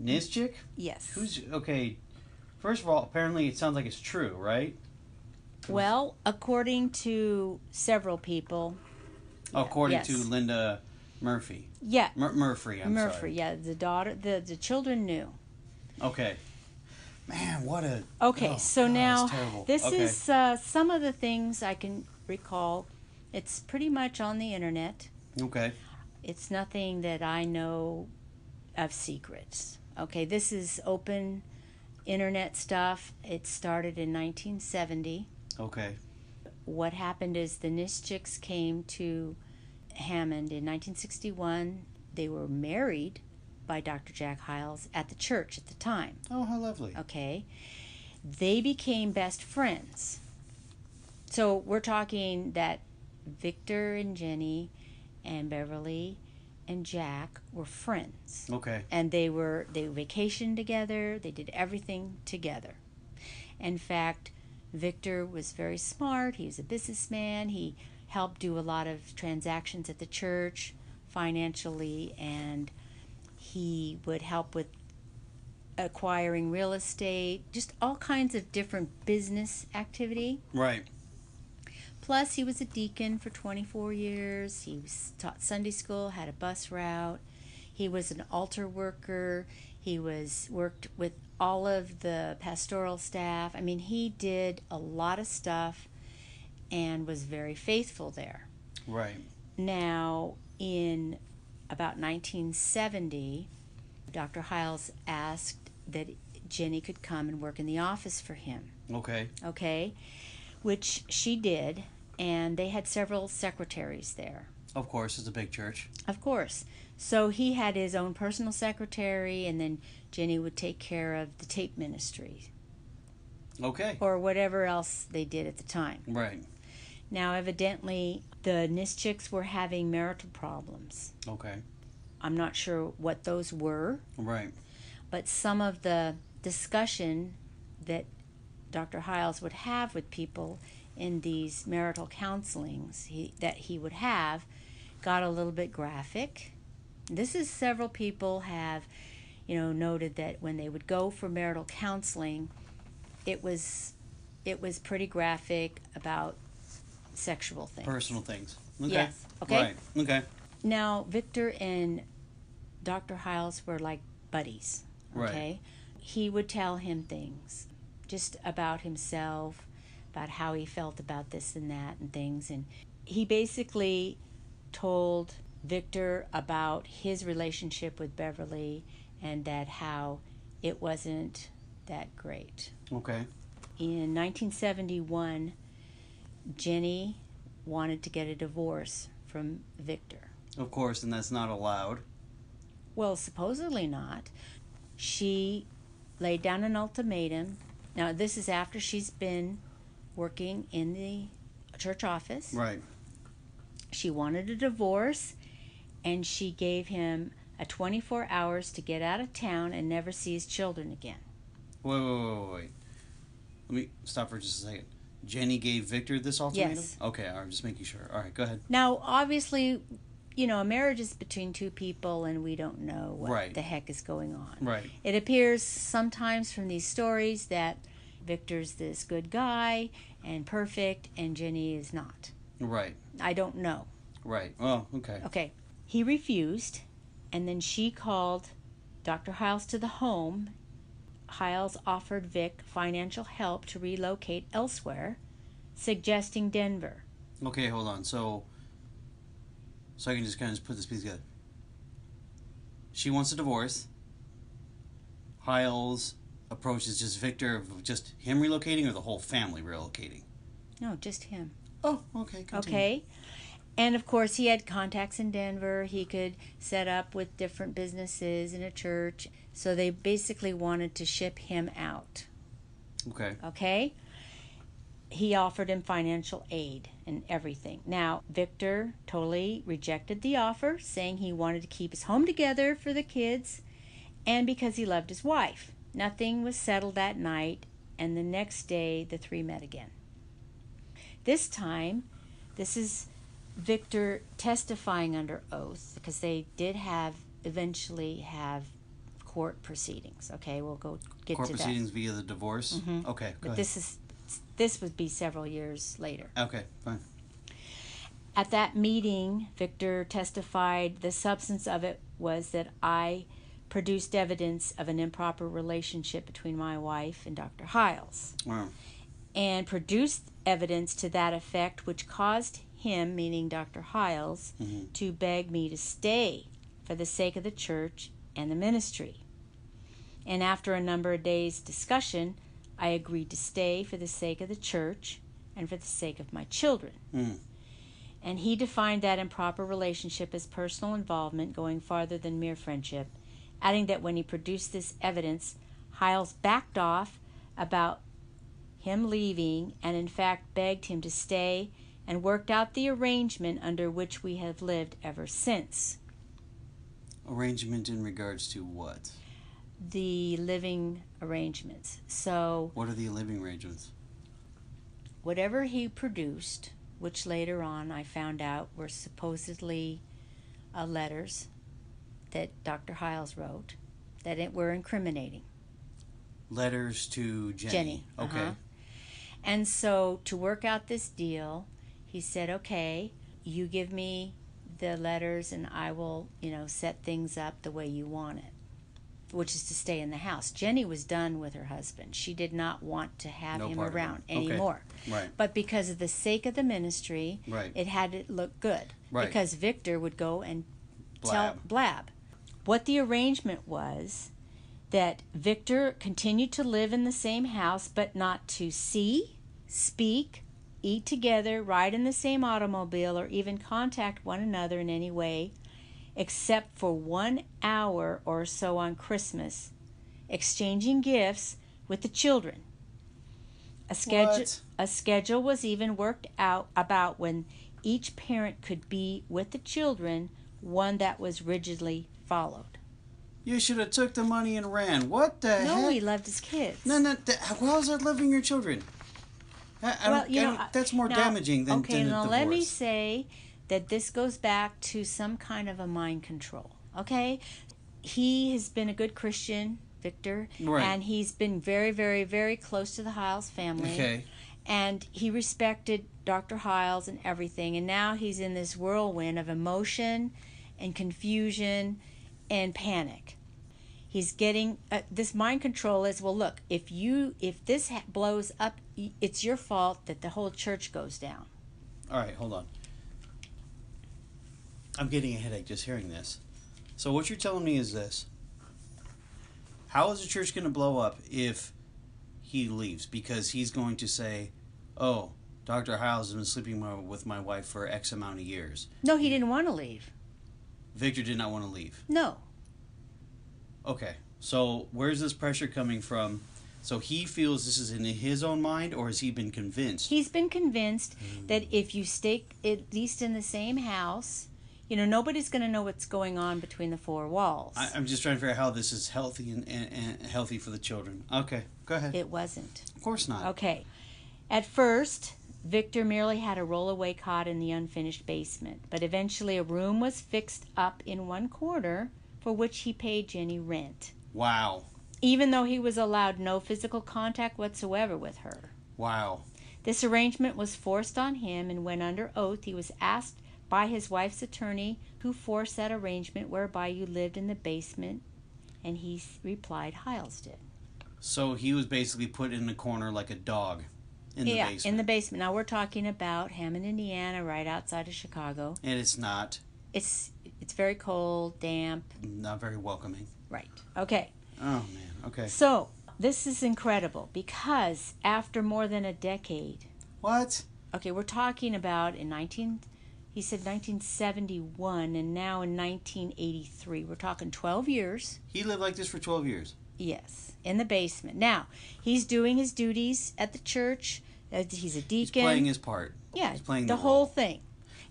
Nischik? Yes. Who's okay? First of all, apparently it sounds like it's true, right? Well, according to several people, According yes. to Linda Murphy. yeah, Mur- Murphy, I'm Murphy, sorry. yeah, the daughter, the the children knew. Okay. Man, what a. Okay, oh, so God, now this okay. is uh, some of the things I can recall. It's pretty much on the internet. Okay. It's nothing that I know of secrets. Okay, this is open internet stuff. It started in 1970. Okay. What happened is the Nischiks came to Hammond in 1961. They were married by Dr. Jack Hyles at the church at the time. Oh, how lovely. Okay. They became best friends. So we're talking that Victor and Jenny and Beverly and Jack were friends. Okay. And they were they vacationed together, they did everything together. In fact, Victor was very smart, he was a businessman, he helped do a lot of transactions at the church financially and he would help with acquiring real estate, just all kinds of different business activity. Right. Plus, he was a deacon for 24 years. He taught Sunday school, had a bus route. He was an altar worker. He was worked with all of the pastoral staff. I mean, he did a lot of stuff and was very faithful there. Right. Now, in about 1970, Dr. Hyles asked that Jenny could come and work in the office for him Okay. okay, which she did, and they had several secretaries there, Of course, it's a big church. of course. So he had his own personal secretary, and then Jenny would take care of the tape ministry Okay. or whatever else they did at the time. Right. Now, evidently, the Nischiks were having marital problems. Okay. I'm not sure what those were, Right. but some of the discussion that Dr. Hyles would have with people in these marital counselings he, that he would have got a little bit graphic. This is several people have, you know, noted that when they would go for marital counseling, it was it was pretty graphic about sexual things. Personal things. Okay. Yes. Okay. Right. Okay. Now, Victor and Dr. Hyles were like buddies. Right. Okay. He would tell him things just about himself, about how he felt about this and that and things. And he basically told Victor about his relationship with Beverly and that how it wasn't that great. Okay. In 1971, Jenny wanted to get a divorce from Victor. Of course, and that's not allowed. Well, supposedly not. She laid down an ultimatum. Now, this is after she's been working in the church office. Right. She wanted a divorce, and she gave him a 24 hours to get out of town and never see his children again. Wait, wait, wait, wait. Let me stop for just a second. Jenny gave Victor this ultimatum? Yes. Okay, I'm just making sure. All right, go ahead. Now, obviously, you know, a marriage is between two people, and we don't know what Right. the heck is going on. Right. It appears sometimes from these stories that Victor's this good guy and perfect, and Jenny is not. Right. I don't know. Right. Well, okay. Okay. He refused, and then she called Dr. Hyles to the home. Hyles offered Vic financial help to relocate elsewhere, suggesting Denver. Okay, hold on. So, so I can just kind of put this piece together. She wants a divorce. Hyles approaches just Victor of just him relocating or the whole family relocating. No, just him. Oh, okay. Continue. Okay. And of course, he had contacts in Denver. He could set up with different businesses in a church. So they basically wanted to ship him out. Okay. Okay? He offered him financial aid and everything. Now, Victor totally rejected the offer, saying he wanted to keep his home together for the kids and because he loved his wife. Nothing was settled that night, and the next day the three met again. This time, this is Victor testifying under oath because they did have eventually have court proceedings. Okay, we'll go get Court to that. proceedings via the divorce. Mhm. Okay. Go But ahead. this is this would be several years later. Okay, fine. At that meeting, Victor testified the substance of it was that I produced evidence of an improper relationship between my wife and Dr. Hyles Wow. and produced evidence to that effect, which caused him, meaning Dr. Hyles, Mhm. to beg me to stay for the sake of the church and the ministry. And after a number of days' discussion, I agreed to stay for the sake of the church and for the sake of my children. Mm. And he defined that improper relationship as personal involvement going farther than mere friendship, adding that when he produced this evidence, Hyles backed off about him leaving and in fact begged him to stay and worked out the arrangement under which we have lived ever since. Arrangement in regards to what? The living arrangements. So, What are the living arrangements? whatever he produced, which later on I found out were supposedly uh, letters that Dr. Hyles wrote that it were incriminating. Letters to Jenny. Jenny, Okay. uh-huh. And so to work out this deal, he said, "Okay, you give me the letters and I will, you know, set things up the way you want it." Which is to stay in the house. Jenny was done with her husband. She did not want to have No him part of him. around Okay. anymore. Right. But because of the sake of the ministry, Right. it had to look good. Right. Because Victor would go and Blab. tell blab. What the arrangement was that Victor continued to live in the same house, but not to see, speak, eat together, ride in the same automobile, or even contact one another in any way, except for one hour or so on Christmas, exchanging gifts with the children. A schedule, What? a schedule was even worked out about when each parent could be with the children, one that was rigidly followed. You should have took the money and ran. What the hell? No, heck? he loved his kids. No, no. Th- how is that loving your children? I, I well, you know, that's more now- damaging than, okay. than now let me say that this goes back to some kind of a mind control. Okay, he has been a good Christian, Victor, Right. and he's been very, very, very close to the Hyles family. Okay. and he respected Dr. Hyles and everything. And now he's in this whirlwind of emotion and confusion and panic. He's getting uh, this mind control is well. Look, if you if this ha- blows up, it's your fault that the whole church goes down. All right, hold on. I'm getting a headache just hearing this. So what you're telling me is this: How is the church going to blow up if he leaves? Because he's going to say, "Oh, Doctor Hyles has been sleeping with my wife for X amount of years." No, he didn't want to leave. Victor did not want to leave. No, Okay, so where's this pressure coming from? So he feels this is in his own mind, or has he been convinced? he's been convinced hmm. that if you stay at least in the same house, you know nobody's going to know what's going on between the four walls. I, I'm just trying to figure out how this is healthy and, and, and healthy for the children. Okay, go ahead. it wasn't. Of course not. Okay. At first, Victor merely had a rollaway cot in the unfinished basement, but eventually a room was fixed up in one corner for which he paid Jenny rent, Wow. even though he was allowed no physical contact whatsoever with her. Wow. This arrangement was forced on him, and when under oath, he was asked by his wife's attorney who forced that arrangement whereby you lived in the basement, and he replied, Hyles did. So he was basically put in the corner like a dog in the yeah, basement. in the basement. Now we're talking about Hammond, Indiana, right outside of Chicago. and it's not It's it's very cold, damp. not very welcoming. Right. Okay. Oh man. Okay. So this is incredible because after more than a decade, What? okay, we're talking about in 19 he said 1971 and now in 1983. We're talking 12 years. He lived like this for 12 years. Yes, in the basement. Now, he's doing his duties at the church. Uh, He's a deacon. He's playing his part. yeah, he's playing the the whole thing.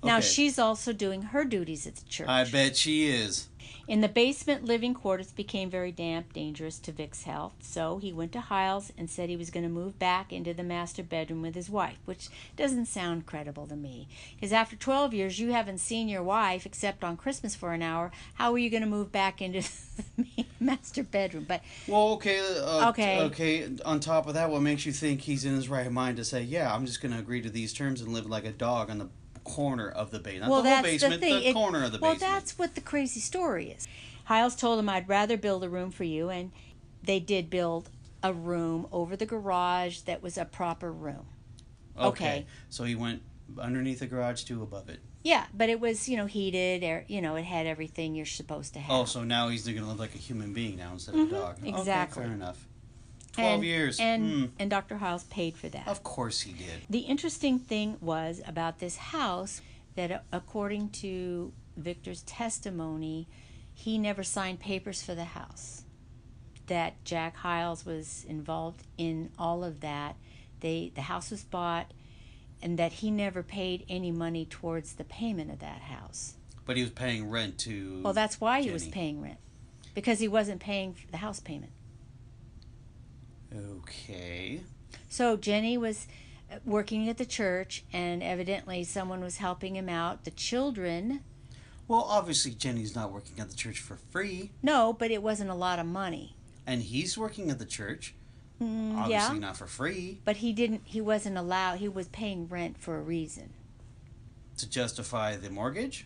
Now Okay. she's also doing her duties at the church. I bet she is. In the basement, living quarters became very damp, dangerous to Vic's health. So he went to Hyles and said he was going to move back into the master bedroom with his wife, which doesn't sound credible to me. Because after 12 years, you haven't seen your wife except on Christmas for an hour. How are you going to move back into the master bedroom. But Well, okay, uh, Okay. okay. On top of that, what makes you think he's in his right mind to say, "Yeah, I'm just going to agree to these terms and live like a dog on the corner of the basement, well, the whole that's basement, the thing. It- corner of the well, basement." Well, that's what the crazy story is. Hyles told him, "I'd rather build a room for you," and they did build a room over the garage that was a proper room. okay. So he went underneath the garage to above it. Yeah, but it was you know heated, air, you know it had everything you're supposed to have. Oh, so now he's going to live like a human being now instead of a dog. Mm-hmm. exactly. Okay, fair enough. Twelve and, years. and Hmm. and Dr. Hyles paid for that. Of course he did. The interesting thing was about this house that, uh, according to Victor's testimony, he never signed papers for the house. That Jack Hyles was involved in all of that. They the house was bought, and that he never paid any money towards the payment of that house. But he was paying rent to. Well, that's why he was paying rent, because he wasn't paying the house payment. Okay. So Jenny was uh, working at the church, and evidently someone was helping him out. The children, Well, obviously Jenny's not working at the church for free, no, but it wasn't a lot of money. and he's working at the church. Mm, Obviously yeah, not for free but he didn't. He wasn't allowed. He was paying rent for a reason to justify the mortgage.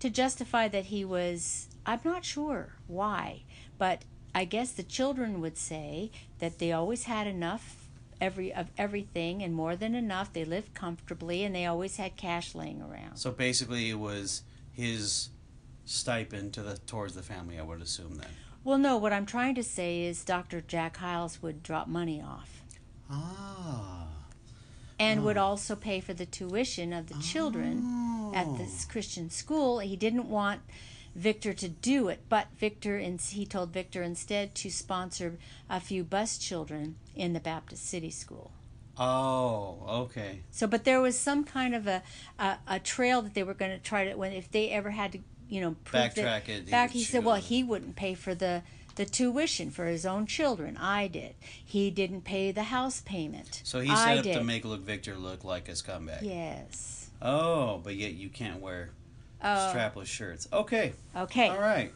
to justify that he was. I'm not sure why, but I guess the children would say that they always had enough every of everything and more than enough. They lived comfortably, and they always had cash laying around. So basically, it was his stipend to the towards the family. I would assume then. Well, no, what I'm trying to say is Dr. Jack Hyles would drop money off Ah. and would also pay for the tuition of the children at this Christian school. He didn't want Victor to do it, but Victor and he told Victor instead to sponsor a few bus children in the Baptist City School. Oh, okay. So, but there was some kind of a a, a trail that they were going to try to when if they ever had to, you know, prove that- Backtrack it, Back, he he said, well, he wouldn't pay for the the tuition for his own children. I did. He didn't pay the house payment. So he I set up did. to make look Victor look like a scumbag. Yes. Oh, but yet you can't wear Oh, strapless shirts. Okay. okay. All right.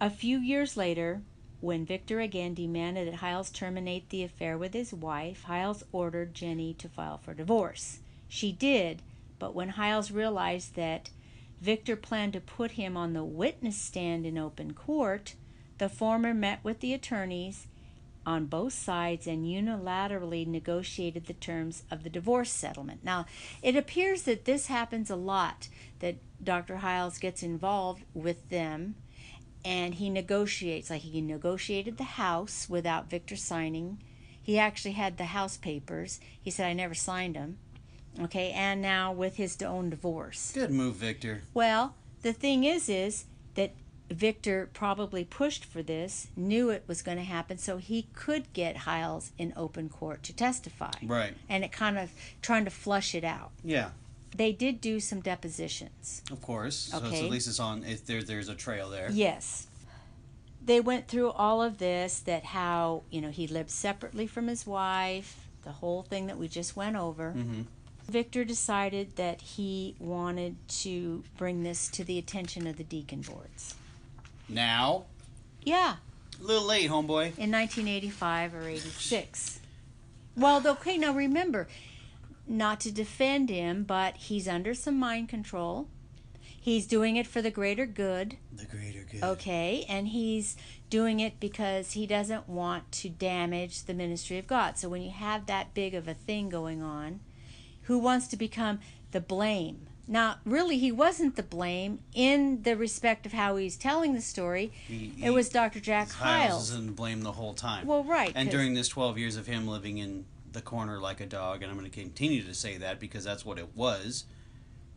A few years later, when Victor again demanded that Hyles terminate the affair with his wife, Hyles ordered Jenny to file for divorce. She did, but when Hyles realized that Victor planned to put him on the witness stand in open court, the former met with the attorneys on both sides and unilaterally negotiated the terms of the divorce settlement. Now, it appears that this happens a lot, that Dr. Hyles gets involved with them and he negotiates like he negotiated the house without Victor signing. He actually had the house papers. He said I never signed them. Okay, and now with his own divorce. Good move, Victor. Well, the thing is is that Victor probably pushed for this, knew it was going to happen so he could get Hyles in open court to testify. Right. And it kind of trying to flush it out. Yeah. They did do some depositions. Of course. So, so Okay. at least it's on. If there, there's a trail there. Yes. They went through all of this that how, you know, he lived separately from his wife, the whole thing that we just went over. Mhm. Victor decided that he wanted to bring this to the attention of the deacon boards. Now, Yeah, a little late, homeboy. in 1985 or 86. Well, okay, now remember, not to defend him, but he's under some mind control. He's doing it for the greater good. The greater good. Okay, and he's doing it because he doesn't want to damage the ministry of God. So when you have that big of a thing going on, who wants to become the blame? Now, really, he wasn't the blame in the respect of how he's telling the story. He- it was Dr. Jack Hyles Hyles. is blame the whole time. Well, right. And during this 12 years of him living in the corner like a dog, and I'm going to continue to say that because that's what it was,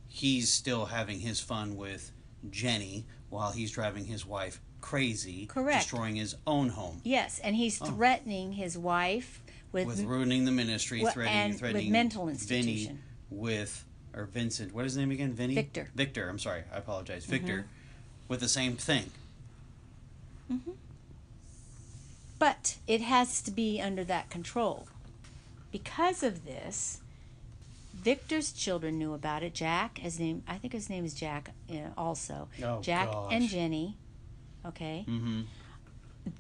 he's still having his fun with Jenny while he's driving his wife crazy, Correct. destroying his own home, yes, and he's Oh. threatening his wife with, with ruining the ministry, Well, threatening, and with threatening mental Vinny with or Vincent. What is his name again? Vinny. Victor. Mm-hmm. Victor. I'm sorry. I apologize. Victor, with the same thing. But it has to be under that control. Because of this, Victor's children knew about it. Jack, his name, I think his name is Jack, also. Oh, Jack gosh. and Jenny Okay. Mm-hmm.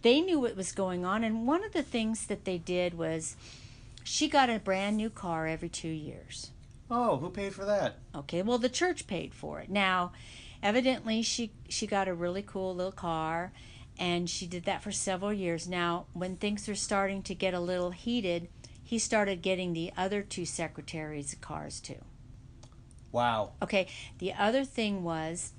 They knew what was going on, and one of the things that they did was she got a brand new car every two years. Oh, who paid for that? Okay, well the church paid for it. Now, evidently she she got a really cool little car and she did that for several years. Now, when things were starting to get a little heated, he started getting the other two secretaries cars too. Wow. Okay, the other thing was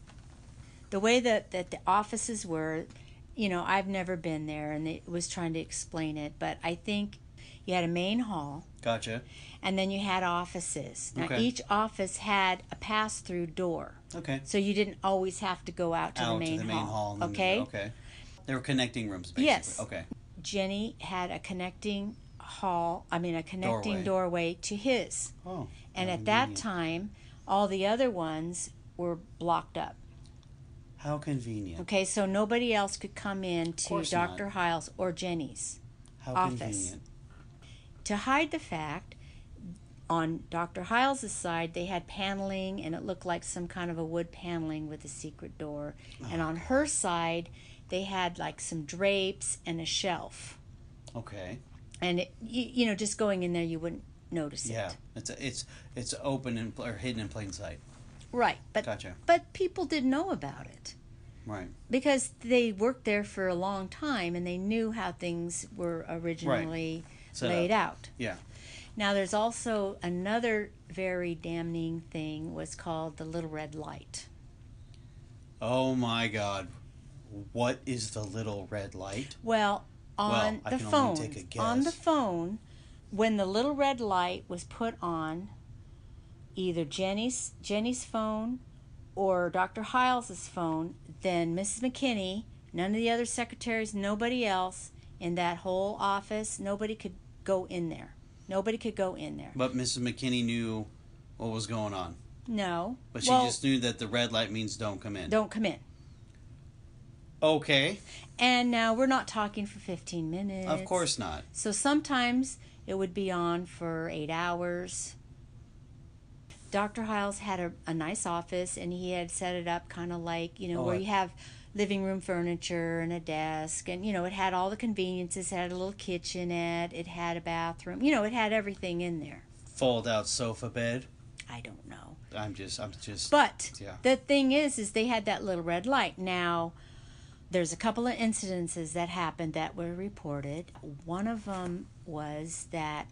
the way that, that the offices were, you know, I've never been there and it was trying to explain it, but I think you had a main hall Gotcha. And then you had offices. Now, Okay. each office had a pass through door. Okay. So you didn't always have to go out to Out the main to the main hall. hall. and then- okay? Okay. They were connecting rooms, basically. Yes. Okay. Jenny had a connecting hall, I mean, a connecting Doorway. doorway, to his. Oh. And at that time, all the other ones were blocked up. How convenient. Okay, so nobody else could come in to Dr. Hyles or Jenny's. How office. convenient. To hide the fact, on Dr. Hyles' side, they had paneling and it looked like some kind of a wood paneling with a secret door. and Oh, on her side, they had like some drapes and a shelf. Okay. And, it, you, you know, just going in there, you wouldn't notice Yeah. it. Yeah, it's it's it's open and or hidden in plain sight. Right. But, Gotcha. but people didn't know about it. Right. because they worked there for a long time and they knew how things were originally Set laid up. out. Yeah. Now there's also another very damning thing was called the little red light. Oh my God. What is the little red light? Well, on I the can phone, only take a on the phone, when the little red light was put on, either Jenny's Jenny's phone or Dr. Hyles's phone, then Mrs. McKinney, none of the other secretaries, nobody else in that whole office, nobody could go in there. Nobody could go in there. But Mrs. McKinney knew what was going on. No. But she well, just knew that the red light means don't come in. don't come in. Okay. And now we're not talking for 15 minutes. Of course not. So sometimes it would be on for eight hours. Dr. Hyles had a, a nice office and he had set it up kind of like, you know, Oh, where I- you have living room furniture and a desk and, you know, it had all the conveniences, it had a little kitchenette, it had a bathroom, you know, it had everything in there. Fold out sofa bed. I don't know. I'm just I'm just But Yeah. the thing is, is they had that little red light. Now, there's a couple of incidences that happened that were reported. One of them was that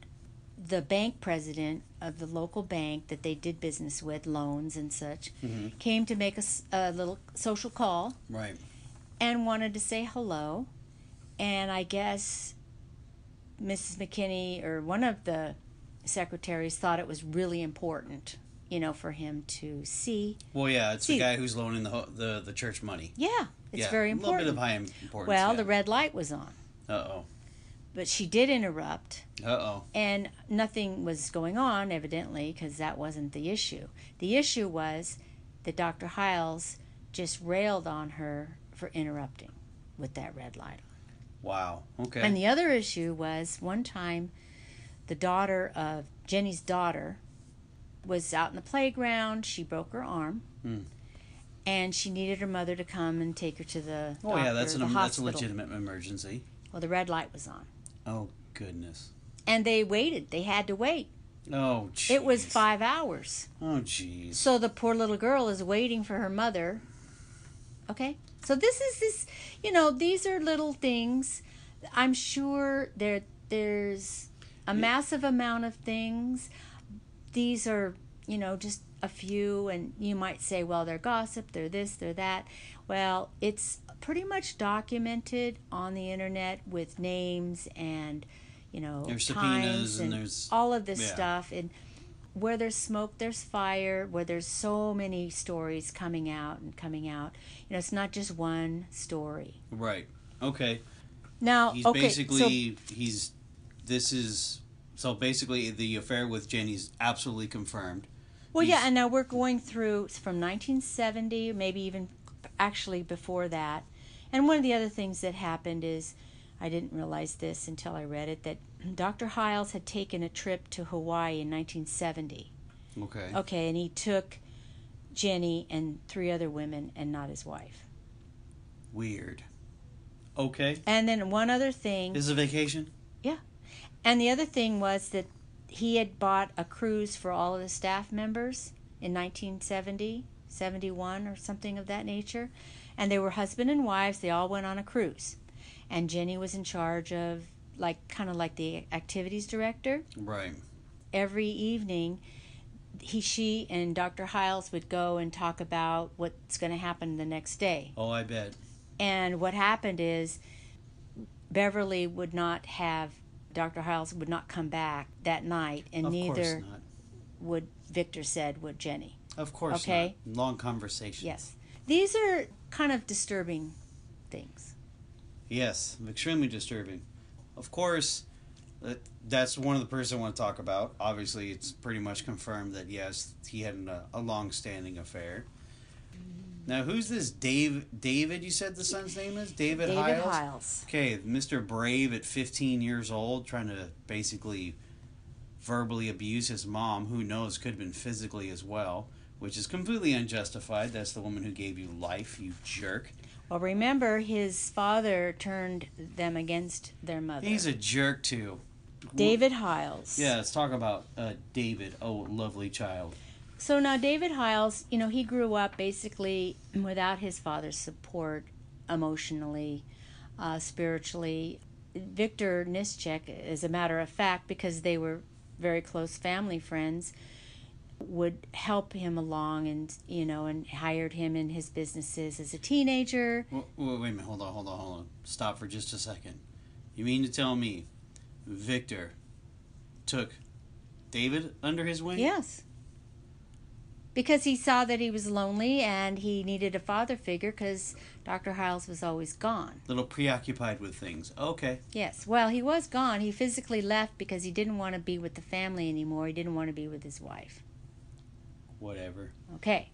the bank president of the local bank that they did business with, loans and such, Mhm. came to make a, a, little social call right. and wanted to say hello. And I guess Mrs. McKinney or one of the secretaries thought it was really important, you know, for him to see. Well, yeah, it's See- the guy who's loaning the the the church money. Yeah, it's yeah, very A little bit of high importance. well, yeah. the red light was on, Uh oh. But she did interrupt, Uh oh. and nothing was going on, evidently, because that wasn't the issue. The issue was that Dr. Hyles just railed on her for interrupting with that red light. On. Wow. Okay. And the other issue was one time the daughter of Jenny's daughter was out in the playground. She broke her arm. Hmm. And she needed her mother to come and take her to the oh yeah, doctor, that's an the that's a legitimate emergency. Well, the red light was on, Oh goodness. and they waited. They had to wait. Oh. Geez. It was five hours. Oh jeez. So the poor little girl is waiting for her mother. Okay? So this is this you know, these are little things. I'm sure there there's a Yeah. massive amount of things. These are, you know, just a few and you might say, well, they're gossip, they're this, they're that. Well, it's pretty much documented on the internet with names and you know, There's times subpoenas and there's- all of this yeah. stuff and where there's smoke there's fire where there's so many stories coming out and coming out you know it's not just one story Right. Okay. now He's okay basically he's this is so basically the affair with Jenny's absolutely confirmed. Well yeah and now we're going through from 1970 maybe even actually before that and one of the other things that happened is i didn't realize this until i read it that dr hyles had taken a trip to hawaii in 1970 Okay. okay and he took jenny and three other women and not his wife Weird. Okay. And then one other thing, Is a vacation? Yeah. And the other thing was that he had bought a cruise for all of the staff members in 1970, 71, or something of that nature. And they were husband and wives. They all went on a cruise. And Jenny was in charge of, like, kind of like the activities director. Right. every evening he she and Dr. Hyles would go and talk about what's going to happen the next day. Oh, I bet. And what happened is Beverly would not have Dr. Hyles would not come back that night and of neither would Victor said would Jenny. Of course Okay. not. Long conversation. Yes. These are kind of disturbing things. Yes, extremely disturbing. Of course, that, that's one of the persons I want to talk about. Obviously, it's pretty much confirmed that yes, he had uh, a long-standing affair. Now, who's this Dave? David? You said the son's name is David, David Hyles. Hyles. Okay, Mr. Brave at 15 years old, trying to basically verbally abuse his mom. Who knows? Could have been physically as well, which is completely unjustified. That's the woman who gave you life, you jerk. Well, remember his father turned them against their mother. He's a jerk too. David Hyles. Yeah, let's talk about uh, David. Oh, lovely child. So now David Hyles, you know, he grew up basically without his father's support emotionally, uh, spiritually. Victor Nischik, as a matter of fact, because they were very close family friends, would help him along and, you know, and hired him in his businesses as a teenager. Wait, wait a minute. Hold on, hold on, hold on. Stop for just a second. You mean to tell me Victor took David under his wing? Yes. Because he saw that he was lonely and he needed a father figure because Dr. Hyles was always gone. A Little preoccupied with things. Okay. Yes. Well, he was gone. He physically left because he didn't want to be with the family anymore. He didn't want to be with his wife. Whatever. Okay.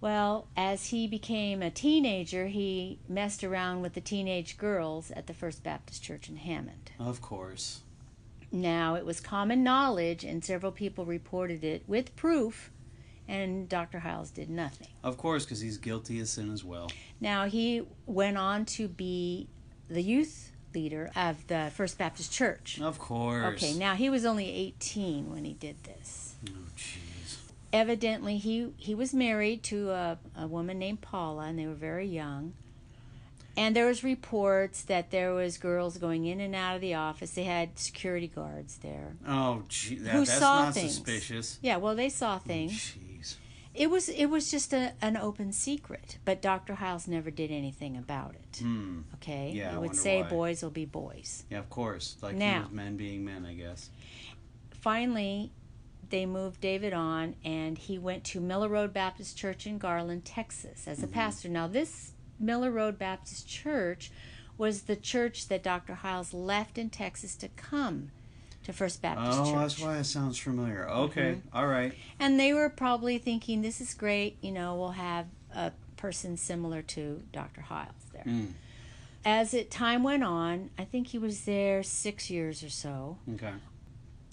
Well, as he became a teenager, he messed around with the teenage girls at the First Baptist Church in Hammond. Of course. Now, it was common knowledge, and several people reported it with proof, and Dr. Hyles did nothing. Of course, because he's guilty of sin as well. Now, he went on to be the youth leader of the First Baptist Church. Of course. Okay, now he was only 18 when he did this. Oh, jeez. Evidently, he, he was married to a, a woman named Paula, and they were very young. And there was reports that there was girls going in and out of the office. They had security guards there. Oh, gee. That, Who that's saw not things. suspicious. Yeah, well, they saw oh, things. Jeez. It was it was just a, an open secret, but Dr. Hyles never did anything about it. Hmm. Okay, Yeah, he I would say why. boys will be boys. Yeah, of course. Like Now- men being men, I guess. finally they moved David on and he went to Miller Road Baptist Church in Garland, Texas as a pastor. Now this Miller Road Baptist Church was the church that Dr. Hyles left in Texas to come to First Baptist Oh, Church. Mm-hmm. that's why it sounds familiar. Okay. All right. And they were probably thinking this is great, you know, we'll have a person similar to Dr. Hyles there. Mm. As it time went on, I think he was there 6 years or so. Okay.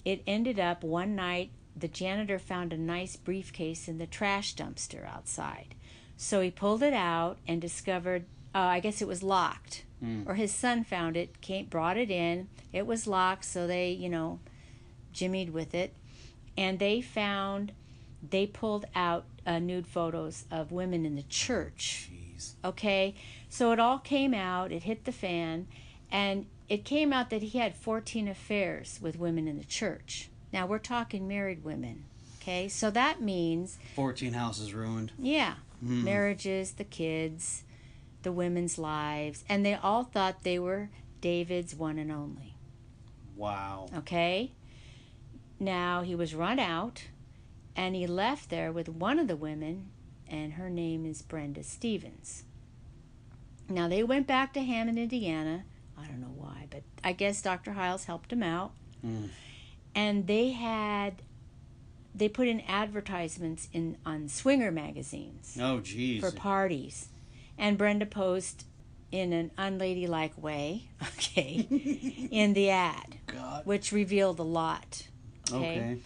it ended up one night the janitor found a nice briefcase in the trash dumpster outside so he pulled it out and discovered uh, i guess it was locked Mm. or his son found it came brought it in it was locked so they you know jimmied with it and they found they pulled out uh, nude photos of women in the church Jeez. Okay, so it all came out, it hit the fan, and it came out that he had 14 affairs with women in the church. Now we're talking married women. Okay, so that means, 14 houses ruined. yeah, Mm. marriages, the kids, the women's lives, and they all thought they were David's one and only. Wow. Okay, now he was run out, and he left there with one of the women, and her name is Brenda Stevens. Now they went back to Hammond, Indiana. I don't know why, but I guess Dr. Hyles helped him out. Mm. And they had they put in advertisements in on swinger magazines Oh, jeez. for parties. And Brenda posed in an unladylike way, okay, in the ad, God. which revealed a lot. Okay. Okay.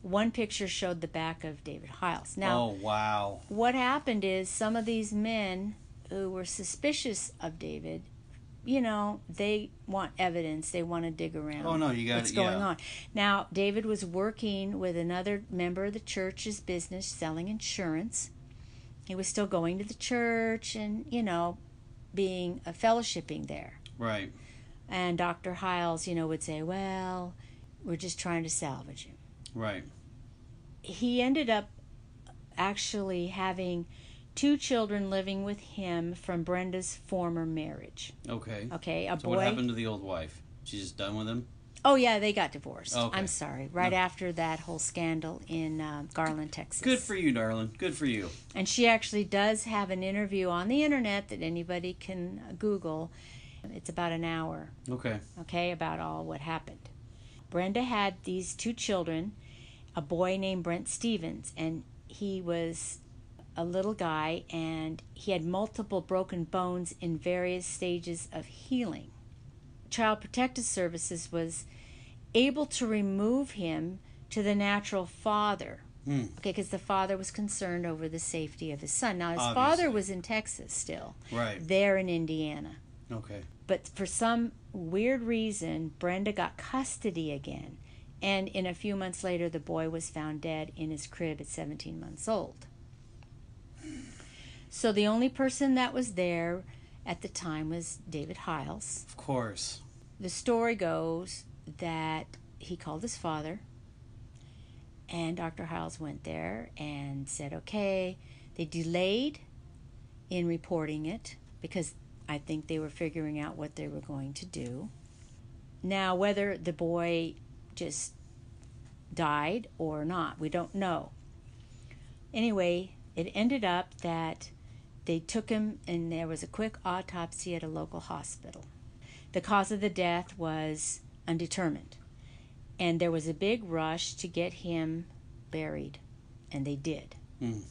One picture showed the back of David Hyles. Now, oh, wow. what happened is some of these men who were suspicious of David, you know, they want evidence. They want to dig around. Oh, no, you got what's it, going yeah. on. Now, David was working with another member of the church's business selling insurance. He was still going to the church and, you know, being a fellowshipping there. Right. And Dr. Hyles, you know, would say, "Well, we're just trying to salvage him." Right. He ended up actually having two children living with him from Brenda's former marriage. Okay. Okay, a So boy. what happened to the old wife? She's just done with him? Oh yeah, they got divorced. Okay. I'm sorry. Right No. after that whole scandal in uh, Garland, Texas. Good for you, darling. Good for you. And she actually does have an interview on the internet that anybody can Google. It's about an hour. Okay. okay, about all what happened. Brenda had these two children, a boy named Brent Stevens, and he was a little guy and he had multiple broken bones in various stages of healing. Child Protective Services was able to remove him to the natural father. Hmm. Okay, because the father was concerned over the safety of his son. Now, his Obviously. father was in Texas still, Right. there in Indiana. Okay. But for some weird reason, Brenda got custody again. And in a few months later, the boy was found dead in his crib at 17 months old. So the only person that was there at the time was David Hyles. Of course. The story goes that he called his father, and Dr. Hyles went there and said, okay. They delayed in reporting it because I think they were figuring out what they were going to do. Now, whether the boy just died or not, we don't know. Anyway, it ended up that they took him and there was a quick autopsy at a local hospital. The cause of the death was undetermined. And there was a big rush to get him buried, and they did. Mm.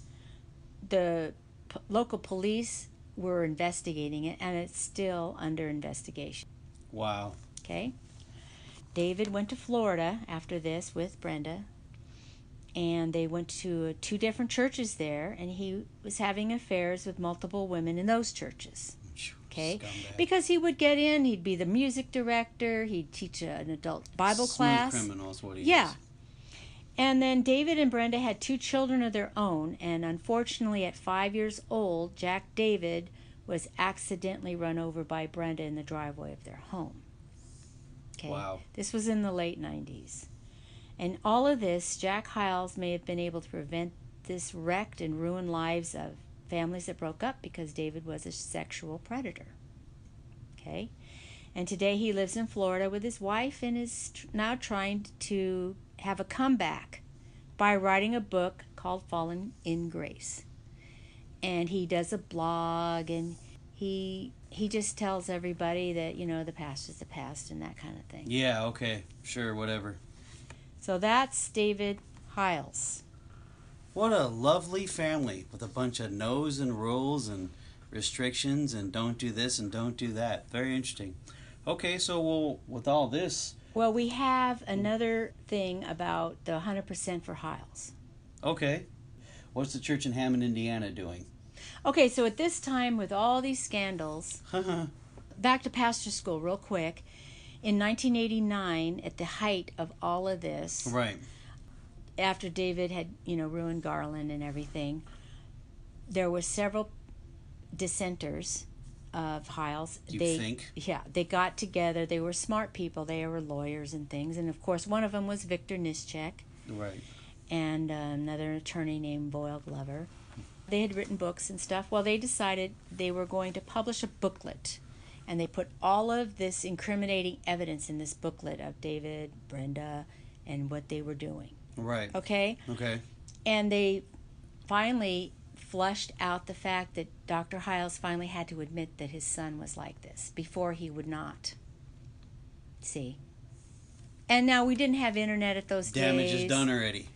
The p- local police were investigating it, and it's still under investigation. Wow. Okay? David went to Florida after this with Brenda, and they went to two different churches there, and he was having affairs with multiple women in those churches. Okay? Scumbag. Because he would get in, he'd be the music director, he'd teach an adult Bible Smooth class. criminal is what he Yeah. is. And then David and Brenda had two children of their own, and unfortunately, at five years old, Jack David was accidentally run over by Brenda in the driveway of their home. Okay. Wow. This was in the late 90s. And all of this, Jack Hyles may have been able to prevent this wrecked and ruined lives of families that broke up because David was a sexual predator. Okay? And today he lives in Florida with his wife and is now trying to have a comeback by writing a book called Fallen in Grace. And he does a blog and he he just tells everybody that, you know, the past is the past and that kind of thing. Yeah, okay. Sure, whatever. So that's David Hyles. What a lovely family with a bunch of no's and rules and restrictions and don't do this and don't do that. Very interesting. Okay, so well, with all this, Well, we have another thing about the 100% for Hyles. okay, what's the church in Hammond, Indiana doing? Okay, so at this time, with all these scandals, back to pastor school real quick. In 1989, at the height of all of this, right. after David had, you know, ruined Garland and everything, there were several dissenters of Hyles. You they, think? Yeah, they got together. They were smart people. They were lawyers and things. And of course, one of them was Victor Nischik Right. and uh, another attorney named Voyle Glover. They had written books and stuff. Well, they decided they were going to publish a booklet. And they put all of this incriminating evidence in this booklet of David, Brenda, and what they were doing. Right. Okay? Okay. And they finally flushed out the fact that Dr. Hyles finally had to admit that his son was like this. Before he would not. See? And now we didn't have internet at those Damage days. Damage is done already.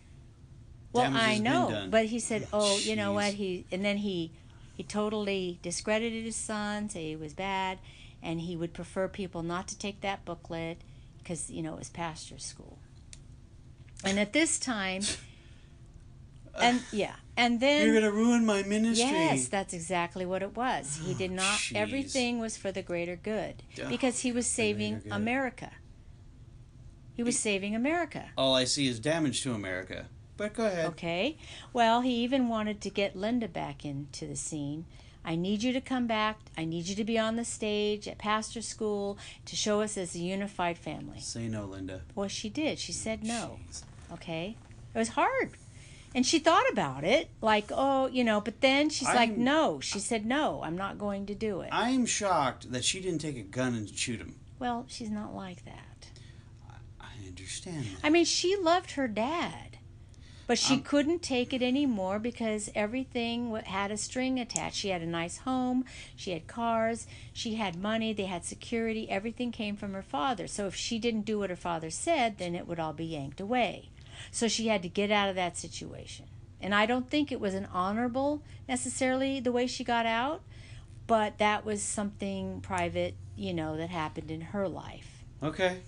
Well, Damage I know, but he said, "Oh, you know what?" He and then he he totally discredited his son, say he was bad, and he would prefer people not to take that booklet because you know it was pastor school. And at this time, and yeah, and then You're gonna ruin my ministry. Yes, that's exactly what it was. He oh, did Oh, not. jeez. Everything was for the greater good because he was saving. America. He was saving America. All I see is damage to America. But go ahead. Okay. Well, he even wanted to get Linda back into the scene. I need you to come back. I need you to be on the stage at pastor school to show us as a unified family. Say no, Linda. Well, she did. She said no. Jeez. Okay. It was hard. And she thought about it, like, oh, you know, but then she's like, I'm- no. She said, no, I'm not going to do it. I'm shocked that she didn't take a gun and shoot him. Well, she's not like that. I understand that. I mean, she loved her dad, but she Um, couldn't take it anymore because everything had a string attached. She had a nice home, she had cars, she had money, they had security. Everything came from her father. So if she didn't do what her father said, then it would all be yanked away. So she had to get out of that situation. And I don't think it was an honorable necessarily the way she got out, but that was something private, you know, that happened in her life Okay.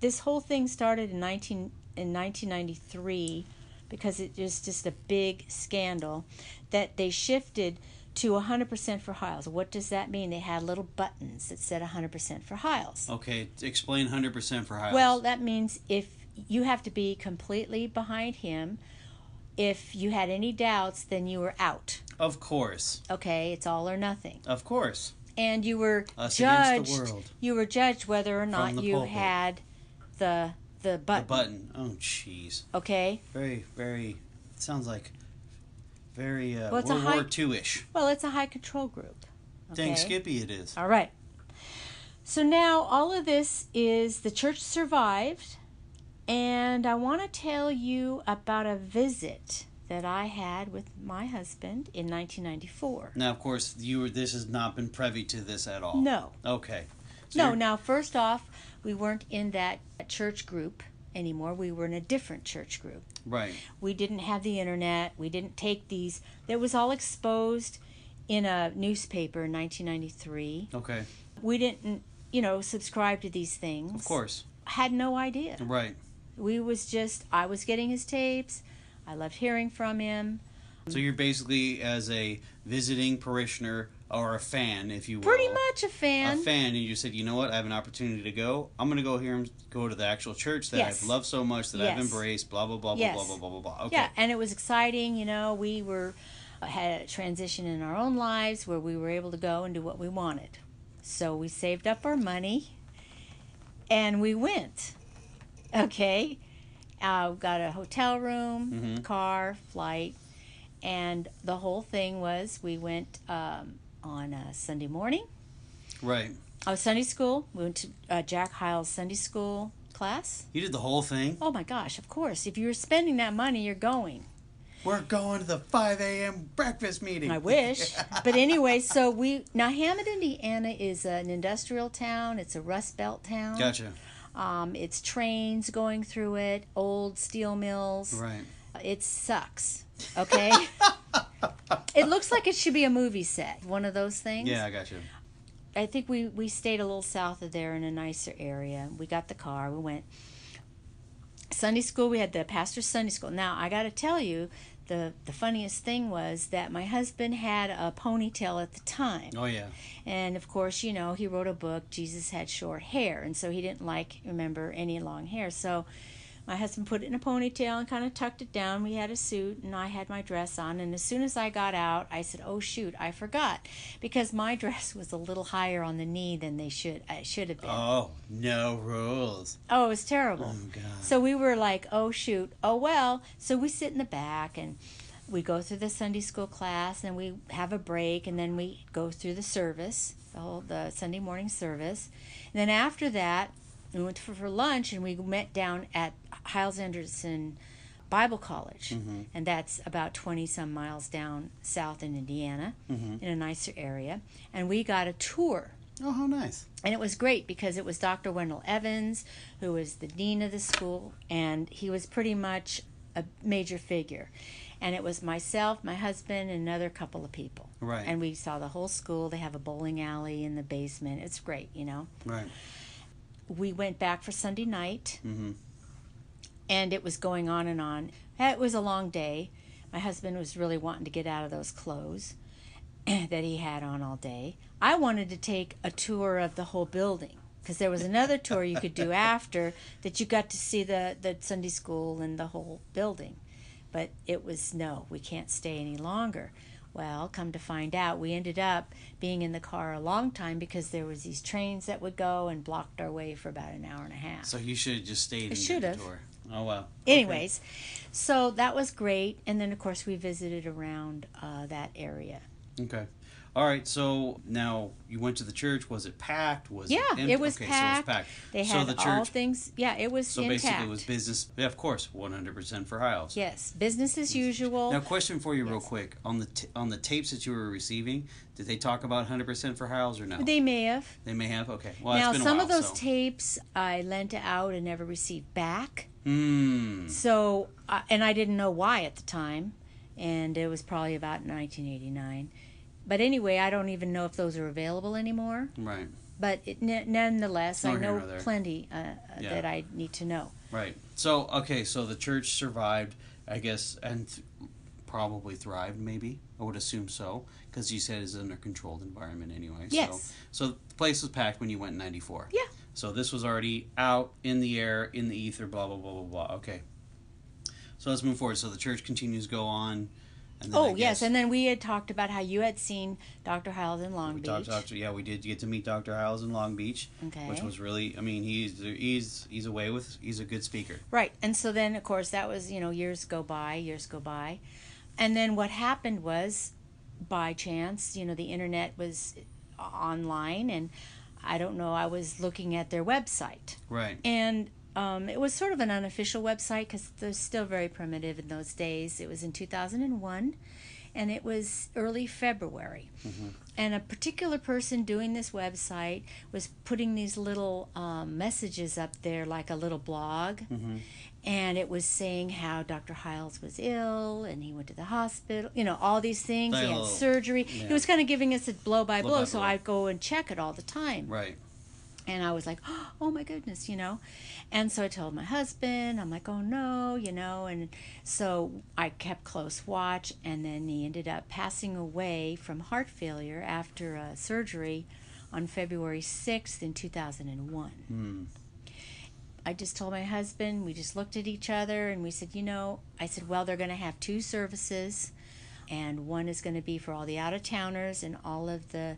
this whole thing started in 19 in 1993 because it was just a big scandal that they shifted to 100% for Hyles. What does that mean? They had little buttons that said 100% for Hyles. Okay. Explain 100% for Hyles. Well, that means if you have to be completely behind him. If you had any doubts, then you were out. of course. Okay, it's all or nothing. Of course. And you were Us judged. against the world. You were judged whether or not you pulpit. had the the button. The button. Oh, jeez. Okay. Very, very. It sounds like very uh, Well, World high- War II ish. Well, it's a high control group. Okay? Dang Skippy, it is. All right. So now all of this is the church survived, and I want to tell you about a visit that I had with my husband in 1994. Now, of course, you were. This has not been privy to this at all. No, Okay. So no. Now, first off, we weren't in that church group anymore. We were in a different church group. Right. We didn't have the internet. We didn't take these. That was all exposed in a newspaper in 1993. Okay. We didn't, you know, subscribe to these things. Of course. Had no idea. Right. We was just I was getting his tapes. I loved hearing from him. So you're basically as a visiting parishioner or a fan, if you will. Pretty much a fan. A fan, and you said, you know what? I have an opportunity to go. I'm going to go here and go to the actual church that Yes. I've loved so much that I've embraced. Blah blah blah blah Yes. blah blah blah blah blah. Okay. Yeah, and it was exciting. You know, we were had a transition in our own lives where we were able to go and do what we wanted. So we saved up our money, and we went. Okay, uh, got a hotel room, Mhm. car, flight, and the whole thing was we went um, on a Sunday morning. Right. Oh, Sunday school. We went to uh, Jack Hyles Sunday school class. You did the whole thing. Oh my gosh! Of course, if you're spending that money, you're going. We're going to the 5 a.m. breakfast meeting. I wish. but anyway, so we now Hammond, Indiana is an industrial town. It's a Rust Belt town. Gotcha. Um, it's trains going through it, old steel mills. Right. It sucks. Okay. it looks like it should be a movie set. One of those things. Yeah, I got you. I think we we stayed a little south of there in a nicer area. We got the car. We went Sunday school. We had the pastor's Sunday school. Now I got to tell you, the the funniest thing was that my husband had a ponytail at the time, Oh yeah. and of course, you know, he wrote a book. Jesus had short hair, and so he didn't like remember any long hair. So my husband put it in a ponytail and kind of tucked it down. We had a suit, and I had my dress on. And as soon as I got out, I said, "Oh shoot, I forgot," because my dress was a little higher on the knee than they should. Should have been. Oh, no rules. Oh, it was terrible. Oh god. So we were like, oh shoot, oh well. So we sit in the back and we go through the Sunday school class and we have a break and then we go through the service, the whole the Sunday morning service. And then after that, we went for, for lunch and we met down at Hyles Anderson Bible College. Mm-hmm. And that's about 20 some miles down south in Indiana Mhm. in a nicer area. And we got a tour Oh, how nice. and it was great because it was Dr. Wendell Evans, who was the dean of the school, and he was pretty much a major figure. And it was myself, my husband, and another couple of people. Right. And we saw the whole school. They have a bowling alley in the basement. It's great, you know. Right. We went back for Sunday night, Mm-hmm. And it was going on and on. It was a long day. My husband was really wanting to get out of those clothes that he had on all day. I wanted to take a tour of the whole building because there was another tour you could do after that you got to see the, the Sunday school and the whole building. But it was no, we can't stay any longer. Well, come to find out, we ended up being in the car a long time because there was these trains that would go and blocked our way for about an hour and a half. So you should have just stayed and should the have. Oh wow. Anyways, so that was great, and then of course we visited around uh, that area. Okay. okay. All right. So now you went to the church. Was it packed? Was yeah, it, it was okay, packed. So it was packed. They so had the church, all things. Yeah, it was So intact. basically, it was business. Yeah, of course, one hundred percent for Hyles. Yes, business as usual. Now, question for you, real quick on the t- on the tapes that you were receiving, did they talk about hundred percent for Hyles or no? They may have. They may have. Okay. Well, now, it's been a some while, of those so. tapes I lent out and never received back. Hmm. So, uh, and I didn't know why at the time, and it was probably about 1989. But anyway, I don't even know if those are available anymore. Right. But it, n- nonetheless, I Nor know plenty uh, uh, Yeah. that I need to know. Right. So okay. So the church survived, I guess, and th- probably thrived. Maybe I would assume so, because you said it's in a controlled environment anyway. Yes. So, so the place was packed when you went in '94. Yeah. So this was already out in the air, in the ether. Blah blah blah blah blah. Okay. So let's move forward. So the church continues to go on. And then oh, I Oh yes, and then we had talked about how you had seen Dr. Hyles in Long we Beach. talked, talked, yeah, we did get to meet Dr. Hyles in Long Beach, Okay. which was really. I mean, he's he's he's away with. He's a good speaker. Right. And so then, of course, that was, you know, years go by, years go by. And then what happened was, by chance, you know, the internet was online, and I don't know, I was looking at their website. Right. And um, it was sort of an unofficial website because they're still very primitive in those days. It was in 2001, and it was early February. And a particular person doing this website was putting these little um, messages up there, like a little blog. And it was saying how Dr. Hyles was ill and he went to the hospital, you know, all these things. He had little- surgery. yeah. He was kind of giving us a blow by Blow blow, by so blow. I'd go and check it all the time Right. and I was like, oh my goodness, you know. And so I told my husband, I'm like, oh no, you know. And so I kept close watch, and then he ended up passing away from heart failure after a surgery on February 6th in 2001. Hmm. I just told my husband, we just looked at each other and we said, you know, I said, well, they're going to have two services, and one is going to be for all the out of towners and all of the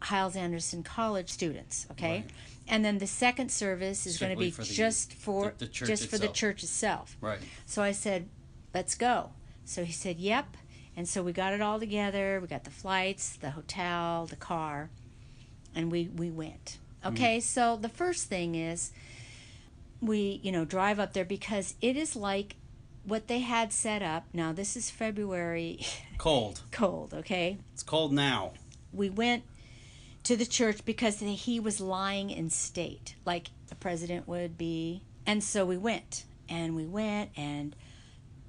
Hyles Anderson College students, okay? Right. And then the second service is going to be for the- just for the- the church just for the itself. church itself. Right. So I said, "Let's go." So he said, "Yep." And so we got it all together. We got the flights, the hotel, the car, and we we went. Mm-hmm. Okay, so the first thing is we, you know, drive up there because it is like what they had set up. Now this is February Cold. cold, okay? It's cold now. We went to the church because he was lying in state, like the president would be. And so we went, and we went, and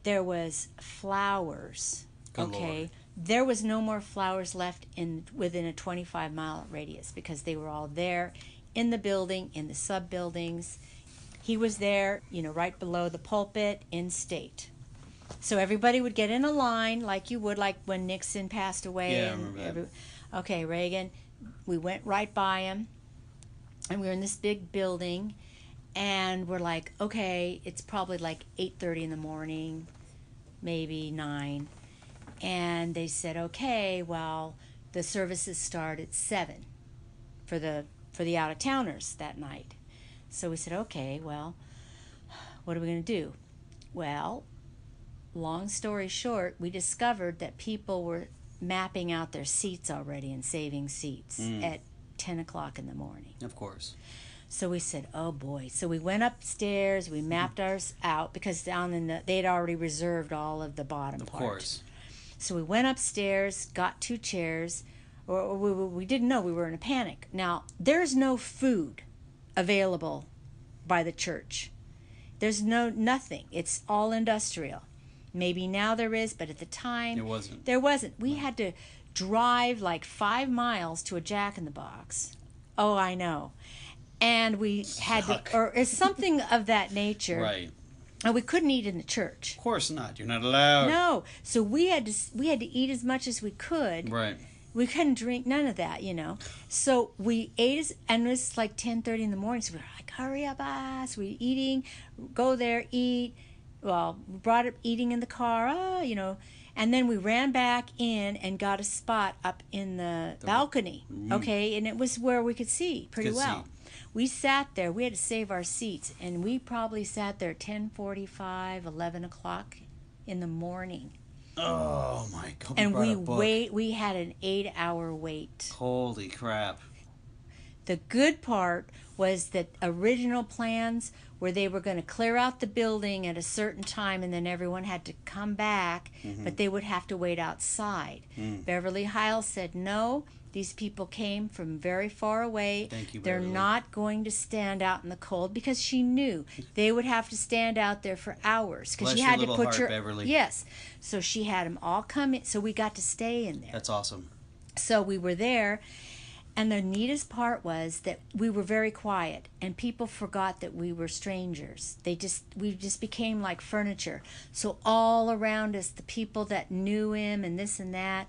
there was flowers. Good okay, Lord. there was no more flowers left in within a 25 mile radius because they were all there, in the building, in the sub buildings. He was there, you know, right below the pulpit in state. So everybody would get in a line like you would, like when Nixon passed away. Yeah, I and that. okay, Reagan. We went right by him, and we were in this big building, and we're like, okay, it's probably like eight thirty in the morning, maybe nine, and they said, okay, well, the services start at seven, for the for the out of towners that night. So we said, okay, well, what are we going to do? Well, long story short, we discovered that people were mapping out their seats already and saving seats Mm. at 10 o'clock in the morning. Of course. So we said, oh boy. So we went upstairs, we mapped ours out because down in the, they had already reserved all of the bottom Of part. course. So we went upstairs, got two chairs, or, we we didn't know we were in a panic. Now, there's no food available by the church. There's no nothing. It's all industrial. Maybe now there is, but at the time It wasn't. there wasn't. We had to drive like five miles to a Jack in the Box. Oh, I know. And we had to, or it's something of that nature Right. and we couldn't eat in the church. Of course not. You're not allowed. No, so we had to we had to eat as much as we could. Right. We couldn't drink none of that, you know. So we ate, as, and it was like ten thirty in the morning. So we were like, "Hurry up, us!" We eating, go there, eat. Well, we brought it eating in the car, ah, you know, and then we ran back in and got a spot up in the, balcony. Okay, and it was where we could see pretty Could well. see. We sat there. We had to save our seats, and we probably sat there at 10:45, 11 o'clock in the morning Oh my god. and we wait we had an eight hour wait Holy crap. the good part was that original plans where they were going to clear out the building at a certain time and then everyone had to come back Mm-hmm. but they would have to wait outside Mm. beverly hyles said no these people came from very far away. Thank you, They're Beverly. not going to stand out in the cold because she knew they would have to stand out there for hours because she had to put heart, your Beverly. yes. So she had them all come in, so we got to stay in there. That's awesome. So we were there, and the neatest part was that we were very quiet, and people forgot that we were strangers. They just we just became like furniture. So all around us, the people that knew him and this and that,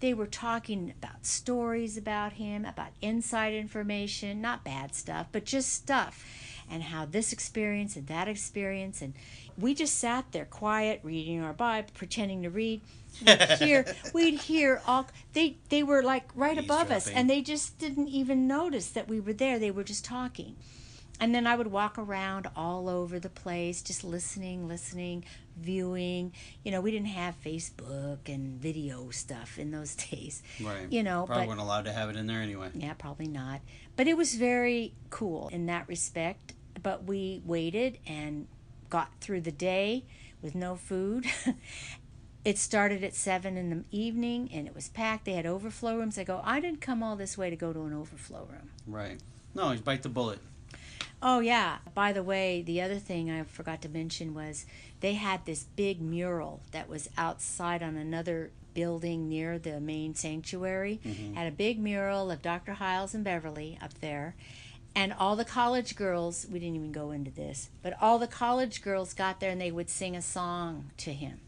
they were talking about stories about him, about inside information, not bad stuff, but just stuff, and how this experience and that experience, and we just sat there quiet, reading our Bible, pretending to read. We'd hear, we'd hear all they they were like right above us, and they just didn't even notice that we were there. They were just talking. And then I would walk around all over the place, just listening, listening, viewing. You know, we didn't have Facebook and video stuff in those days. Right. You know, Probably but weren't allowed to have it in there anyway. yeah, probably not. But it was very cool in that respect. But we waited and got through the day with no food. it started at seven in the evening and it was packed. They had overflow rooms. I go, I didn't come all this way to go to an overflow room. Right. No, you bite the bullet. Oh yeah. By the way, the other thing I forgot to mention was they had this big mural that was outside on another building near the main sanctuary. Mm-hmm. Had a big mural of Dr. Hyles and Beverly up there. And all the college girls, we didn't even go into this, but all the college girls got there and they would sing a song to him.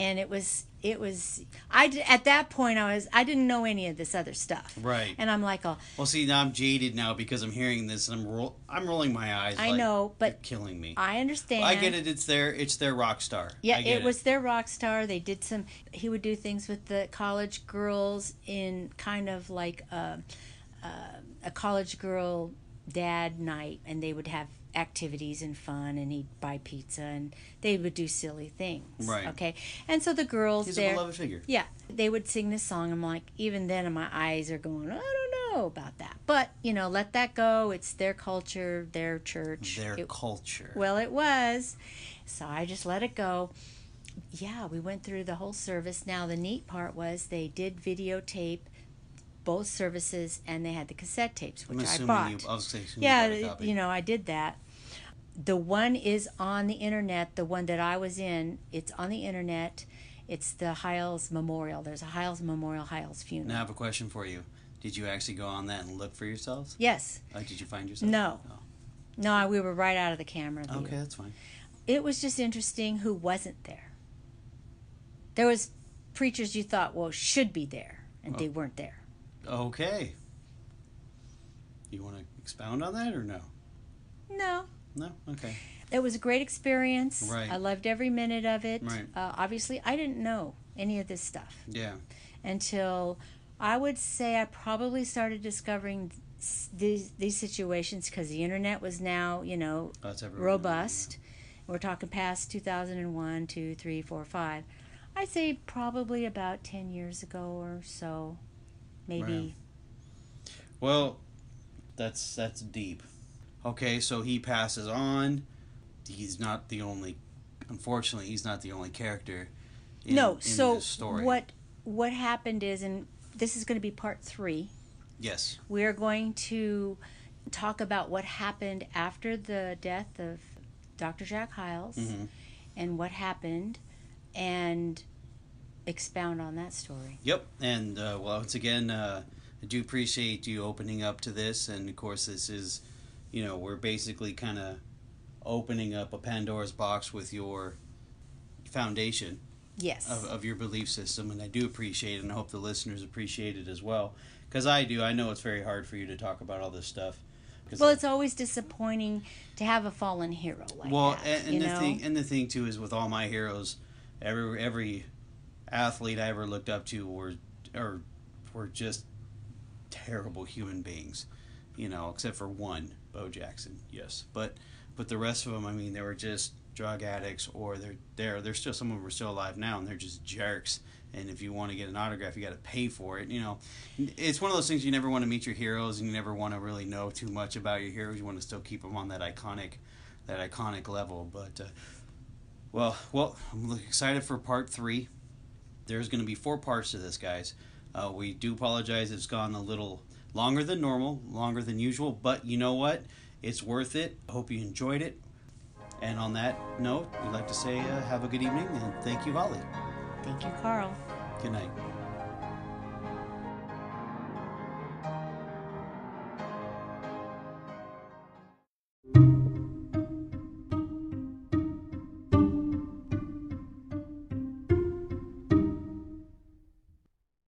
And it was it was I d- at that point I was I didn't know any of this other stuff. Right. And I'm like, oh, Well, see, now I'm jaded now because I'm hearing this and I'm roll- I'm rolling my eyes. I like, know, but you're killing me. I understand. I get it. It's their it's their rock star. Yeah, I get it was their rock star. They did some. He would do things with the college girls in kind of like a, a, a college girl dad night, and they would have activities and fun, and he'd buy pizza, and they would do silly things. Right. Okay, and so the girls He's there. a beloved figure. Yeah, they would sing this song. I'm like, even then, my eyes are going. I don't know about that, but you know, let that go. It's their culture, their church. Their It- culture. well, it was. So I just let it go. Yeah, we went through the whole service. Now, the neat part was they did videotape both services and they had the cassette tapes, which I bought. you. I yeah, you, bought a copy. you know, I did that. The one is on the internet. The one that I was in, it's on the internet. It's the Hyles Memorial. There's a Hyles Memorial, Hyles Funeral. Now I have a question for you. Did you actually go on that and look for yourselves? Yes. Uh, did you find yourself? No. Oh. No, we were right out of the camera. view. Okay, that's fine. it was just interesting who wasn't there. There was preachers you thought, well, should be there, and they weren't there. Okay. You want to expound on that or no? No, No. Okay. it was a great experience. Right. I loved every minute of it. Right. Uh, obviously, I didn't know any of this stuff Yeah. until I would say I probably started discovering these these situations because the internet was now, you know, That's everywhere. robust. We're talking past 2001, 2, 3, 4, 5. I'd say probably about 10 years ago or so. Maybe. Well, that's that's deep. Okay, so he passes on. He's not the only. Unfortunately, he's not the only character. In, no, in so this story. what what happened is and this is going to be part 3. Yes. We're going to talk about what happened after the death of Dr. Jack Hyles Mhm. and what happened and expound on that story. Yep. And uh, well, once again, uh, I do appreciate you opening up to this. And of course, this is, you know, we're basically kind of opening up a Pandora's box with your foundation Yes. of, of your belief system, and I do appreciate it, and I hope the listeners appreciate it as well, because I do. I know it's very hard for you to talk about all this stuff. well, I- it's always disappointing to have a fallen hero like well, that. and, and the know? thing, and the thing too is with all my heroes, every every athlete I ever looked up to were or were just terrible human beings, you know, except for one, Bo Jackson, yes, but but the rest of them, I mean, they were just drug addicts, or they're they're they're still some of them are still alive now, and they're just jerks. And if you want to get an autograph, you got to pay for it. You know, it's one of those things you never want to meet your heroes, and you never want to really know too much about your heroes. You want to still keep them on that iconic, that iconic level. But uh, well, well, I'm excited for part three. There's going to be four parts to this, guys. Uh, we do apologize; it's gone a little longer than normal, longer than usual. But you know what? It's worth it. I hope you enjoyed it. And on that note, we'd like to say uh, have a good evening and thank you, Holly. Thank you, Carl. Good night.